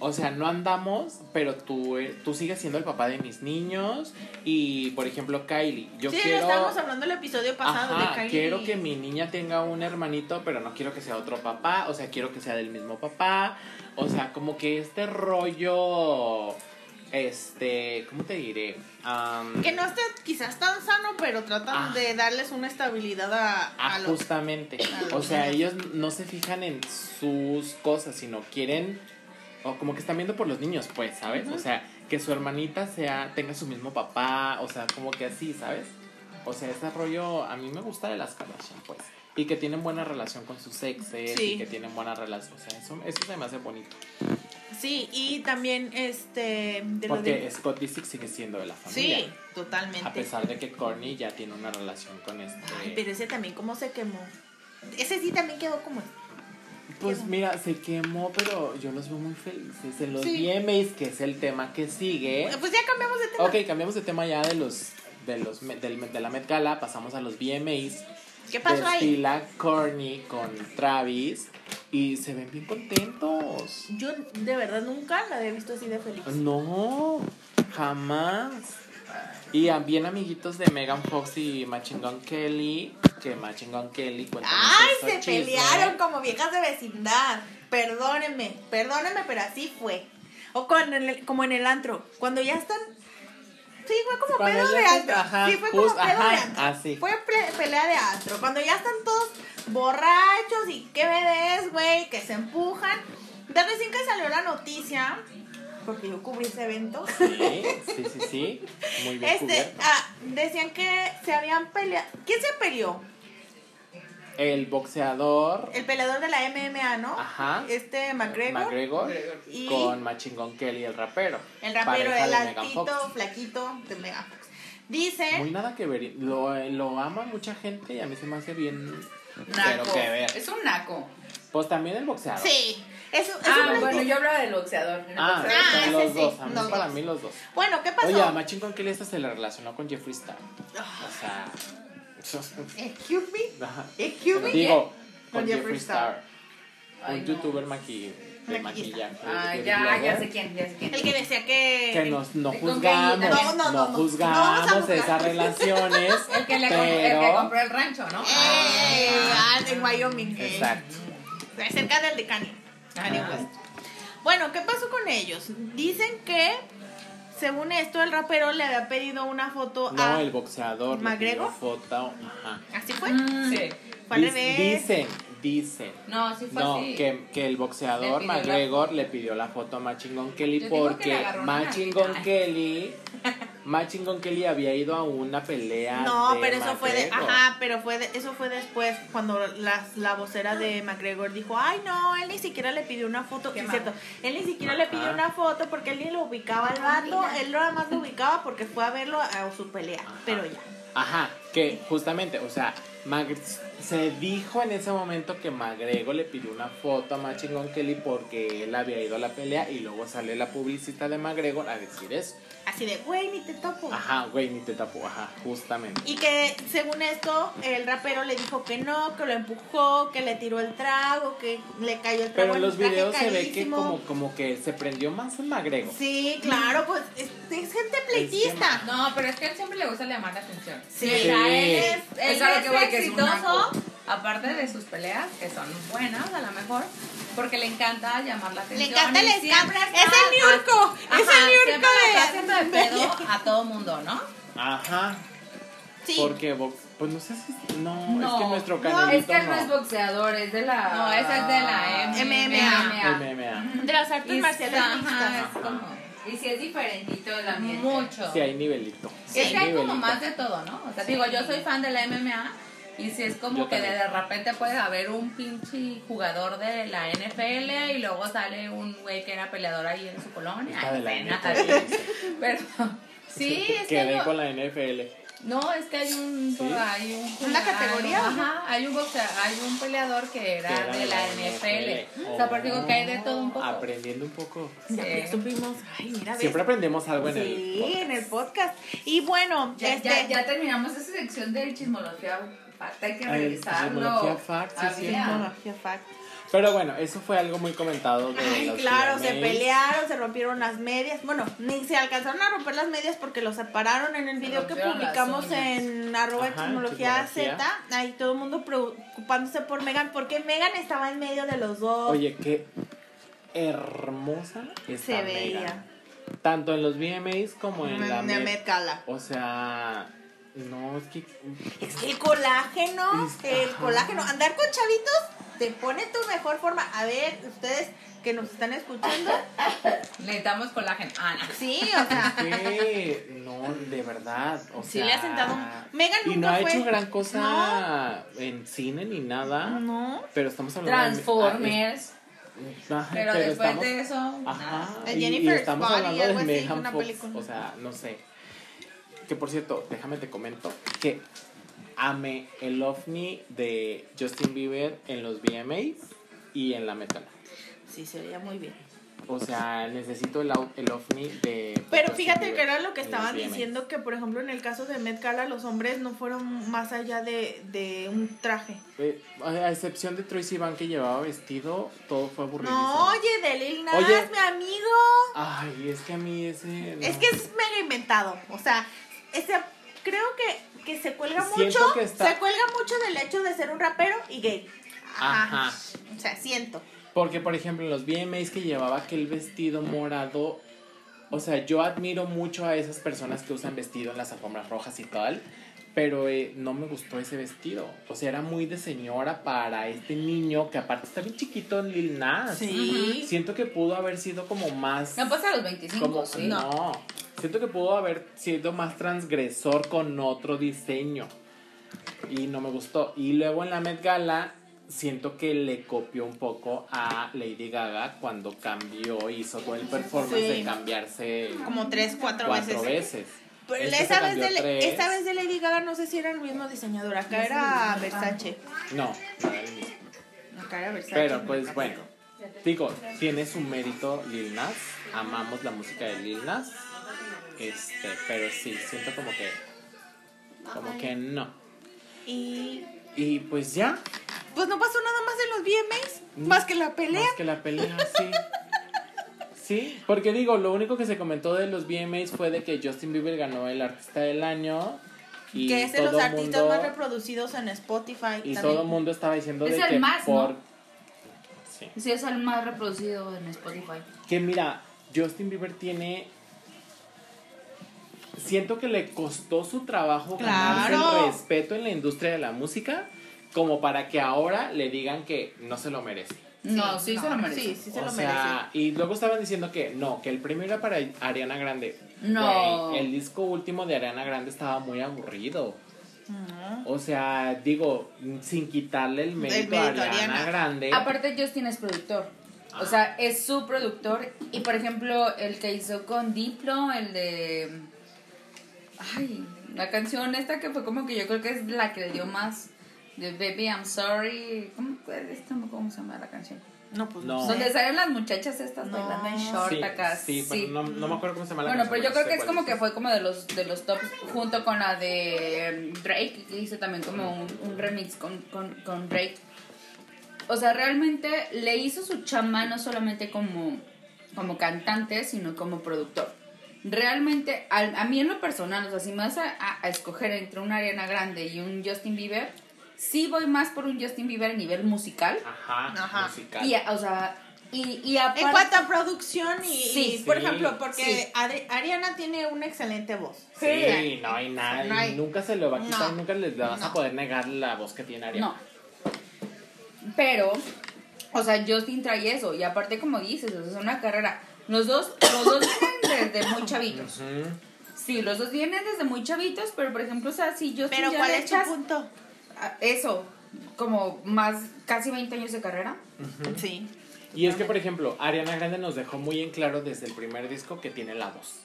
o sea, no andamos, pero tú, eh, tú sigues siendo el papá de mis niños. Y, por ejemplo, Kylie. Yo sí, quiero. estábamos hablando el episodio pasado de Kylie. Quiero que mi niña tenga un hermanito, pero no quiero que sea otro papá. O sea, quiero que sea del mismo papá. O sea, como que este rollo. Este, ¿cómo te diré? que no esté quizás tan sano, pero tratan ah. de darles una estabilidad a, a ah, Justamente. o sea, ellos no se fijan en sus cosas, sino quieren o como que están viendo por los niños, pues, ¿sabes? O sea, que su hermanita sea, tenga su mismo papá, o sea, como que así, ¿sabes? O sea, ese rollo a mí me gusta de las Kardashian, pues. Y que tienen buena relación con sus exes y que tienen buena relación. O sea, eso, eso se me hace bonito. Sí, y también este... De Porque Scott Disick sigue siendo de la familia. Sí, totalmente. A pesar de que Courtney ya tiene una relación con este... Ay, pero ese también cómo se quemó. Ese sí también quedó como pues mira, se quemó, pero yo los veo muy felices. En los VMAs, que es el tema que sigue. Pues ya cambiamos de tema. Ok, cambiamos de tema ya de los de los de la Met Gala, pasamos a los VMAs. ¿Qué pasó Desfila ahí? Courtney con Travis y se ven bien contentos. Yo de verdad nunca la había visto así de feliz. No, jamás. Y bien amiguitos de Megan Fox y Machine Gun Kelly, que Machine Gun Kelly ¡Ay, se pelearon como viejas de vecindad! Perdónenme, perdónenme, pero así fue. O con el, como en el antro, cuando ya están... Sí, fue como pedo de antro. sí, fue como pedo de antro. Así. Fue pelea de antro. Cuando ya están todos borrachos y qué ves, güey, que se empujan. De recién que salió la noticia porque yo cubrí ese evento. Sí, sí, sí, sí. Muy bien. Este, ah, decían que se habían peleado. ¿Quién se peleó? El boxeador. El peleador de la MMA, ¿no? Ajá. Este McGregor. McGregor. Y con Machingón Kelly, el rapero. El rapero, el altito, flaquito de Mega Fox. Dice. Muy nada que ver. Lo, lo ama mucha gente y a mí se me hace bien. Naco. Pero que ver. Es un naco. Pues también el boxeador. Sí. Eso, eso Ah, no- bueno, yo hablaba del boxeador. El Ah, boxeador. Ah, los sí, dos. A mí, los para dos. mí los dos. Bueno, ¿qué pasó? Oye, a Machín con esta se le relacionó con Jeffree Star. Ah. O sea. Excuse me. ajá. Excuse me. Digo, Con con Jeffree Star. Un no. youtuber maqui de maquillaje. De ya, ya sé quién, ya sé quién. El que decía que. Que nos, no juzgamos, No, no, no, no no, no juzgamos esas relaciones. El que, le el que compró el rancho, ¿no? Eh, ah, en Wyoming. eh. Exacto. Cerca del de Kanye. Bueno, ¿qué pasó con ellos? Dicen que, según esto, el rapero le había pedido una foto No, a. el boxeador. le ¿McGregor? pidió Foto, ajá. ¿Así fue? Mm, Sí. Fue al Dis- revés. Dicen, dicen. No, sí fue No, así. que, que el Le boxeador la McGregor le pidió la foto a Machingón Kelly porque Machingón. Kelly Machingón Kelly había ido a una pelea No, de pero eso fue de, ajá, pero fue de, eso fue después cuando las, la vocera de McGregor dijo, ay no, él ni siquiera le pidió una foto, Qué es mal. cierto, él ni siquiera le pidió una foto porque él ni lo ubicaba al vato, él nada más lo ubicaba porque fue a verlo a su pelea, Ajá. pero ya. Ajá, que justamente, o sea, Mag- se dijo en ese momento que McGregor le pidió una foto a Machingón Kelly porque él había ido a la pelea y luego sale la publicista de McGregor a decir eso. Así de, güey, ni te topo. Ajá, güey, ni te tapo, ajá, justamente. Y que según esto, el rapero le dijo que no, que lo empujó, que le tiró el trago, que le cayó el trago Pero en los videos se ve que como, como que se prendió más en McGregor. Sí, claro, pues es, es gente pleitista. No, pero es que a él siempre le gusta llamar la atención. Sí. O sea, él es, él Es es que voy, que es un exitoso. Aparte de sus peleas, que son buenas a lo mejor, porque le encanta llamar la Le atención. encanta el escape. Es el Niurko. Ajá, Es el le está de- haciendo de pedo a todo mundo, ¿no? Ajá, Sí. porque, pues no sé si, no, No, es que nuestro no, canalito Es que él no es boxeador, es de la. No, ese es de la MMA. MMA. De las artes Y marciales ajá, mixtas. es como Y si es diferentito el ambiente. mucho. Sí, hay nivelito. Sí, es que hay como más de todo, ¿no? O sea, digo, yo soy fan de la MMA y si es como Yo que también. de repente puede haber un pinche jugador de la NFL y luego sale un güey que era peleador ahí en su colonia. Ay, pena, NFL. Pero sí, es que Quedé con la NFL. no, es que hay un ¿Sí? hay un ¿Una categoría? Ajá, hay un boxea- hay un peleador que era, Que era de la NFL. O sea, porque digo que hay de todo un poco. Aprendiendo un poco. Ya Sí. supimos. Ay, mira, ves. Siempre aprendemos algo en el. Sí, podcast. en el podcast. Y bueno, Ya, este, ya, ya terminamos esa sección del chismología. Falta, hay que Ay, revisarlo. fact, sí, Había-. Tecnología fact. Pero bueno, eso fue algo muy comentado de Ay, los claro, se pelearon, se rompieron las medias. Bueno, ni se alcanzaron a romper las medias porque los separaron en el Se video que publicamos en arroba Ajá, chismología. Z. Ahí todo el mundo preocupándose por Megan porque Megan estaba en medio de los dos. Oye, qué hermosa está se veía. Megan. Tanto en los VMAs como en la En Met. Met Gala. O sea, no, es que... Es que el colágeno, Es- el ajá. colágeno, andar con chavitos te pone tu mejor forma. A ver, ustedes que nos están escuchando, Necesitamos colágeno. Ah, no. sí, o sea, que no, de verdad. O sí sea, le ha sentado. Megan Y nunca no ha fue. hecho gran cosa en cine ni nada. No. Pero estamos hablando de- Transformers. Ah, Pero, después estamos- de eso, Ajá. y- y, Jennifer's estamos Body, hablando algo de así, Megan una Fox. película. O sea, no sé. Que por cierto, déjame te comento que amé el ovni de Justin Bieber en los VMAs y en la metal. Sí, se veía muy bien. O sea, necesito el, el ovni de. Pero Justin fíjate Bieber que era lo que estaban diciendo que, por ejemplo, en el caso de Met Gala, los hombres no fueron más allá de, de un traje. Eh, a excepción de Troy Sivan que llevaba vestido, todo fue aburrido. No, oye, de Lil Nas, Oye. mi amigo. Ay, es que a mí ese. no. Es que es mega inventado. O sea, ese, creo que, que se cuelga Siento mucho. que está- Se cuelga mucho del hecho de ser un rapero y gay. Ajá. O sea, siento. Porque, por ejemplo, en los VMAs que llevaba aquel vestido morado, o sea, yo admiro mucho a esas personas que usan vestido en las alfombras rojas y tal, pero eh, no me gustó ese vestido. O sea, era muy de señora para este niño que aparte está bien chiquito en Lil Nas. Sí. Siento que pudo haber sido como más... No pasa a los 25, como, sí. no. Siento que pudo haber sido más transgresor con otro diseño. Y no me gustó. Y luego en la Met Gala siento que le copió un poco a Lady Gaga cuando cambió, hizo todo el performance Sí. de cambiarse Como tres, cuatro, cuatro veces. veces. Pero Este esa, vez de, esta vez de Lady Gaga no sé si era el mismo diseñador. Acá era Versace. No, no era el mismo. buscar a ver si Pero pues bueno, digo, tiene su mérito Lil Nas. Amamos la música de Lil Nas. Este, pero sí, siento como que. Como que no. Y Y pues ya, pues no pasó nada más en los VMAs, Mm. más que la pelea. más que la pelea, sí. Sí, porque digo, lo único que se comentó de los VMAs fue de que Justin Bieber ganó el artista del año. Y que es de los artistas mundo, más reproducidos en Spotify. Y también. todo el mundo estaba diciendo Es de el que más, por. ¿no? Sí. Sí, es el más reproducido en Spotify. Que mira, Justin Bieber tiene. Siento que le costó su trabajo ganarse Claro. el respeto en la industria de la música, como para que ahora le digan que no se lo merece. No, sí se lo merece. Sí, sí se o lo sea, y luego estaban diciendo que no, que el premio era para Ariana Grande. No. El disco último de Ariana Grande estaba muy aburrido. merece. O sea, digo, sin quitarle el mérito, a mérito a Ariana, Ariana. Grande. Aparte, Justin es productor. O sea, es su productor. Y por ejemplo, el que hizo con Diplo, el de. Ay, la canción esta que fue como que yo creo que es la que le dio más. De Baby I'm Sorry. ¿Cómo, esta- cómo se llama la canción? No, pues No. Donde salen las muchachas estas No. bailando en short sí, acá. sí, pero no, no me acuerdo cómo se llama la Bueno, canción, pero yo creo que es como que fue como de los de los tops junto con la de Drake, que hizo también como un, un remix con, con, con Drake. O sea, realmente le hizo su chamba no solamente como, como cantante, sino como productor. Realmente, al- a, mí en lo personal, o sea, si me vas a, a- a escoger entre una Ariana Grande y un Justin Bieber, sí voy más por un Justin Bieber a nivel musical. Ajá, Ajá. musical. Y, o sea, y, y aparte... En cuanto a producción y, Sí. y, por Sí. ejemplo, porque Sí. Adri- Ariana tiene una excelente voz. Sí, no hay nada. No hay- Nunca se lo va a quitar, No. nunca les vas a poder negar la voz que tiene Ariana. No. Pero, o sea, Justin trae eso. Y aparte, como dices, o sea, es una carrera. Los dos, los dos vienen desde muy chavitos. Sí, los dos vienen desde muy chavitos, pero por ejemplo, o sea, si Justin Pero ya ¿cuál es tu punto? eso, como más, casi 20 años de carrera. Sí. Y es que, por ejemplo, Ariana Grande nos dejó muy en claro desde el primer disco que tiene la voz.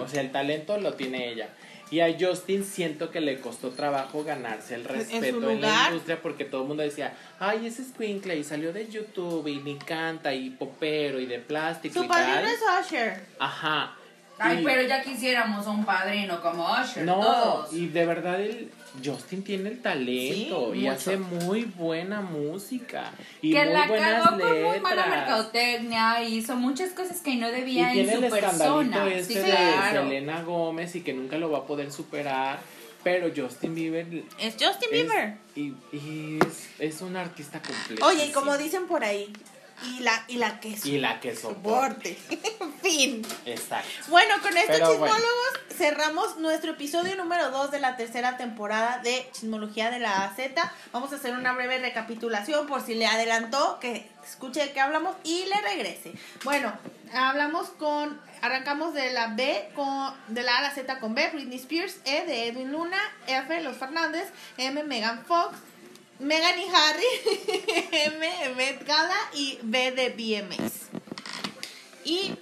O sea, el talento lo tiene ella. Y a Justin siento que le costó trabajo ganarse el respeto en, la industria porque todo el mundo decía, ay, ese Squinkle y salió de YouTube y ni canta y popero y de plástico Su y tal. padrino es Usher. Ajá. Ay, Y- pero ya quisiéramos un padrino como Usher, No, todos. y de verdad el Justin tiene el talento Sí, y mucho. hace muy buena música y que muy la buenas cagó con muy mala letras. mercadotecnia y hizo muchas cosas que no Y debía tiene en el su escandalito persona. este Sí, de claro. Selena Gómez y que nunca lo va a poder superar. Pero Justin Bieber Es Justin es- Bieber. y, y es, es un artista completo. Oye, y como dicen por ahí, y la, y la que Y la que soporte. fin. Exacto. Bueno, con esto, Pero bueno. chismólogos, cerramos nuestro episodio número 2 de la tercera temporada de Chismología de la Z. Vamos a hacer una breve recapitulación por si le adelantó, que escuche de qué hablamos y le regrese. Bueno, hablamos con, arrancamos de la B, con, de la A a la Z con B, Britney Spears, E de Edwin Luna, F, Los Fernández, M, Megan Fox, Megan y Harry, M, Met Gala y B de BMS. Y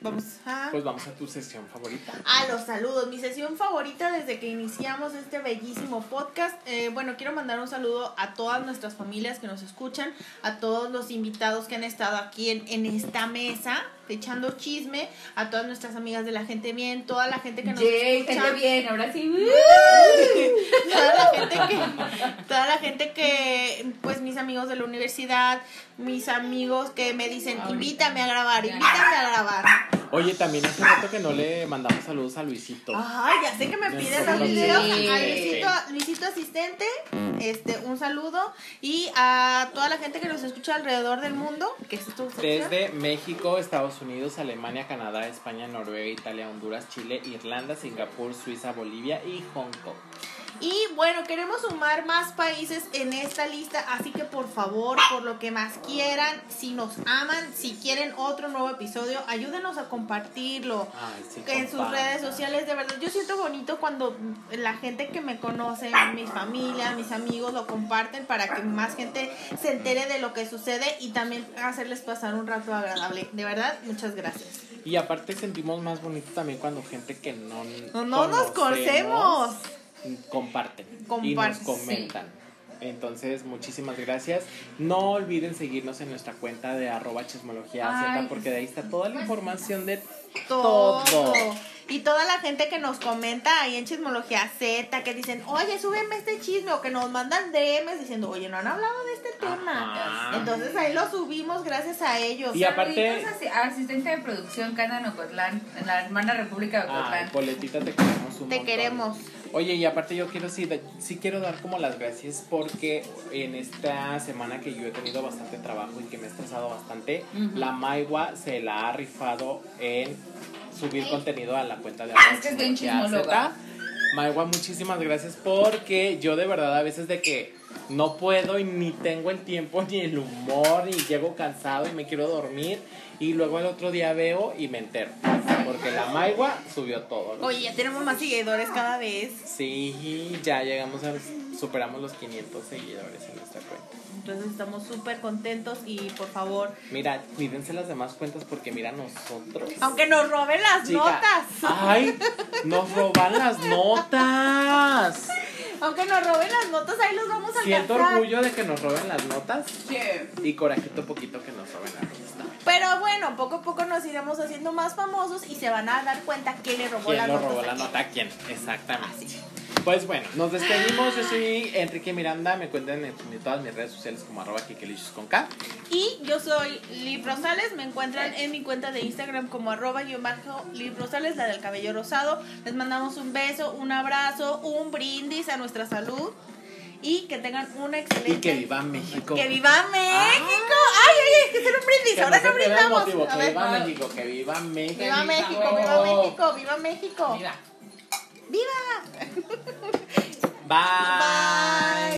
vamos a... Pues vamos a tu sesión favorita. A los saludos, mi sesión favorita desde que iniciamos este bellísimo podcast. Eh, bueno, quiero mandar un saludo a todas nuestras familias que nos escuchan, a todos los invitados que han estado aquí en, en esta mesa, echando chisme, a todas nuestras amigas de la gente bien, toda la gente que nos Yay, escucha. gente bien, ahora sí. toda la gente que toda la gente que pues mis amigos de la universidad mis amigos que me dicen invítame a grabar invítame a grabar Oye, también hace rato que no le mandamos saludos a Luisito. Ay, ya sé que me bien. videos. Sí. A Luisito, Luisito Asistente, este, un saludo. Y a toda la gente que nos escucha alrededor del mundo, que es tu. Desde México, Estados Unidos, Alemania, Canadá, España, Noruega, Italia, Honduras, Chile, Irlanda, Singapur, Suiza, Bolivia y Hong Kong. Y bueno, queremos sumar más países en esta lista, así que por favor, por lo que más quieran, si nos aman, si quieren otro nuevo episodio, ayúdenos a compartirlo. Ay, sí, en sus redes sociales, de verdad, yo siento bonito cuando la gente que me conoce, mi familia, mis amigos lo comparten para que más gente se entere de lo que sucede y también hacerles pasar un rato agradable. De verdad, muchas gracias. Y aparte sentimos más bonito también cuando gente que no, No, no nos conocemos. Comparten, y nos comentan. Entonces, muchísimas gracias. No olviden seguirnos en nuestra cuenta de arroba chismología Ay, Z, porque de ahí está toda la información de todo. todo. Y toda la gente que nos comenta ahí en Chismología Z, que dicen, oye, súbeme este chisme, o que nos mandan DMs diciendo, oye, no han hablado de este tema. Ajá. Entonces ahí lo subimos gracias a ellos. Y aparte- asistente de producción, Cana en Ocotlán, en la hermana República de Ay, Ocotlán. Poletita, te queremos un Te montón. queremos. Oye, y aparte yo quiero sí, sí quiero dar como las gracias porque en esta semana que yo he tenido bastante trabajo y que me he estresado bastante, la Maigua se la ha rifado en subir contenido a la cuenta de Ah, es que es bien chismóloga. Z. Maigua, muchísimas gracias porque yo de verdad a veces de que no puedo y ni tengo el tiempo ni el humor y llego cansado y me quiero dormir y luego el otro día veo y me entero porque la Maigua subió todo. ¿no? Oye, ya tenemos más seguidores cada vez. Sí, ya llegamos a superamos los 500 seguidores en nuestra cuenta. Entonces estamos súper contentos y por favor, Mira, cuídense las demás cuentas porque mira nosotros. aunque nos roben las Chica, notas, Ay, nos roban las notas. aunque nos roben las notas, ahí los vamos a Siento alcanzar. orgullo de que nos roben las notas y corajito poquito que nos roben las notas. Pero bueno, poco a poco nos iremos haciendo más famosos y se van a dar cuenta quién le robó ¿Quién las lo notas. robó la quién. nota? ¿A quién? Exactamente. Pues bueno, nos despedimos. Yo soy Enrique Miranda. Me cuentan en, todas mis redes sociales como arroba kikelicious con K. Y yo soy Liv Rosales, me encuentran en mi cuenta de Instagram como arroba bajo Liv Rosales, la del cabello rosado. Les mandamos un beso, un abrazo, un brindis a nuestra salud y que tengan una excelente... Y que viva México. ¡Que viva México! ¡Ay, ay, hay que hacer un brindis! Ahora no brindamos. motivo, que ver. viva México, que viva México. ¡Viva México, viva México, viva México! Mira. ¡Viva! Bye.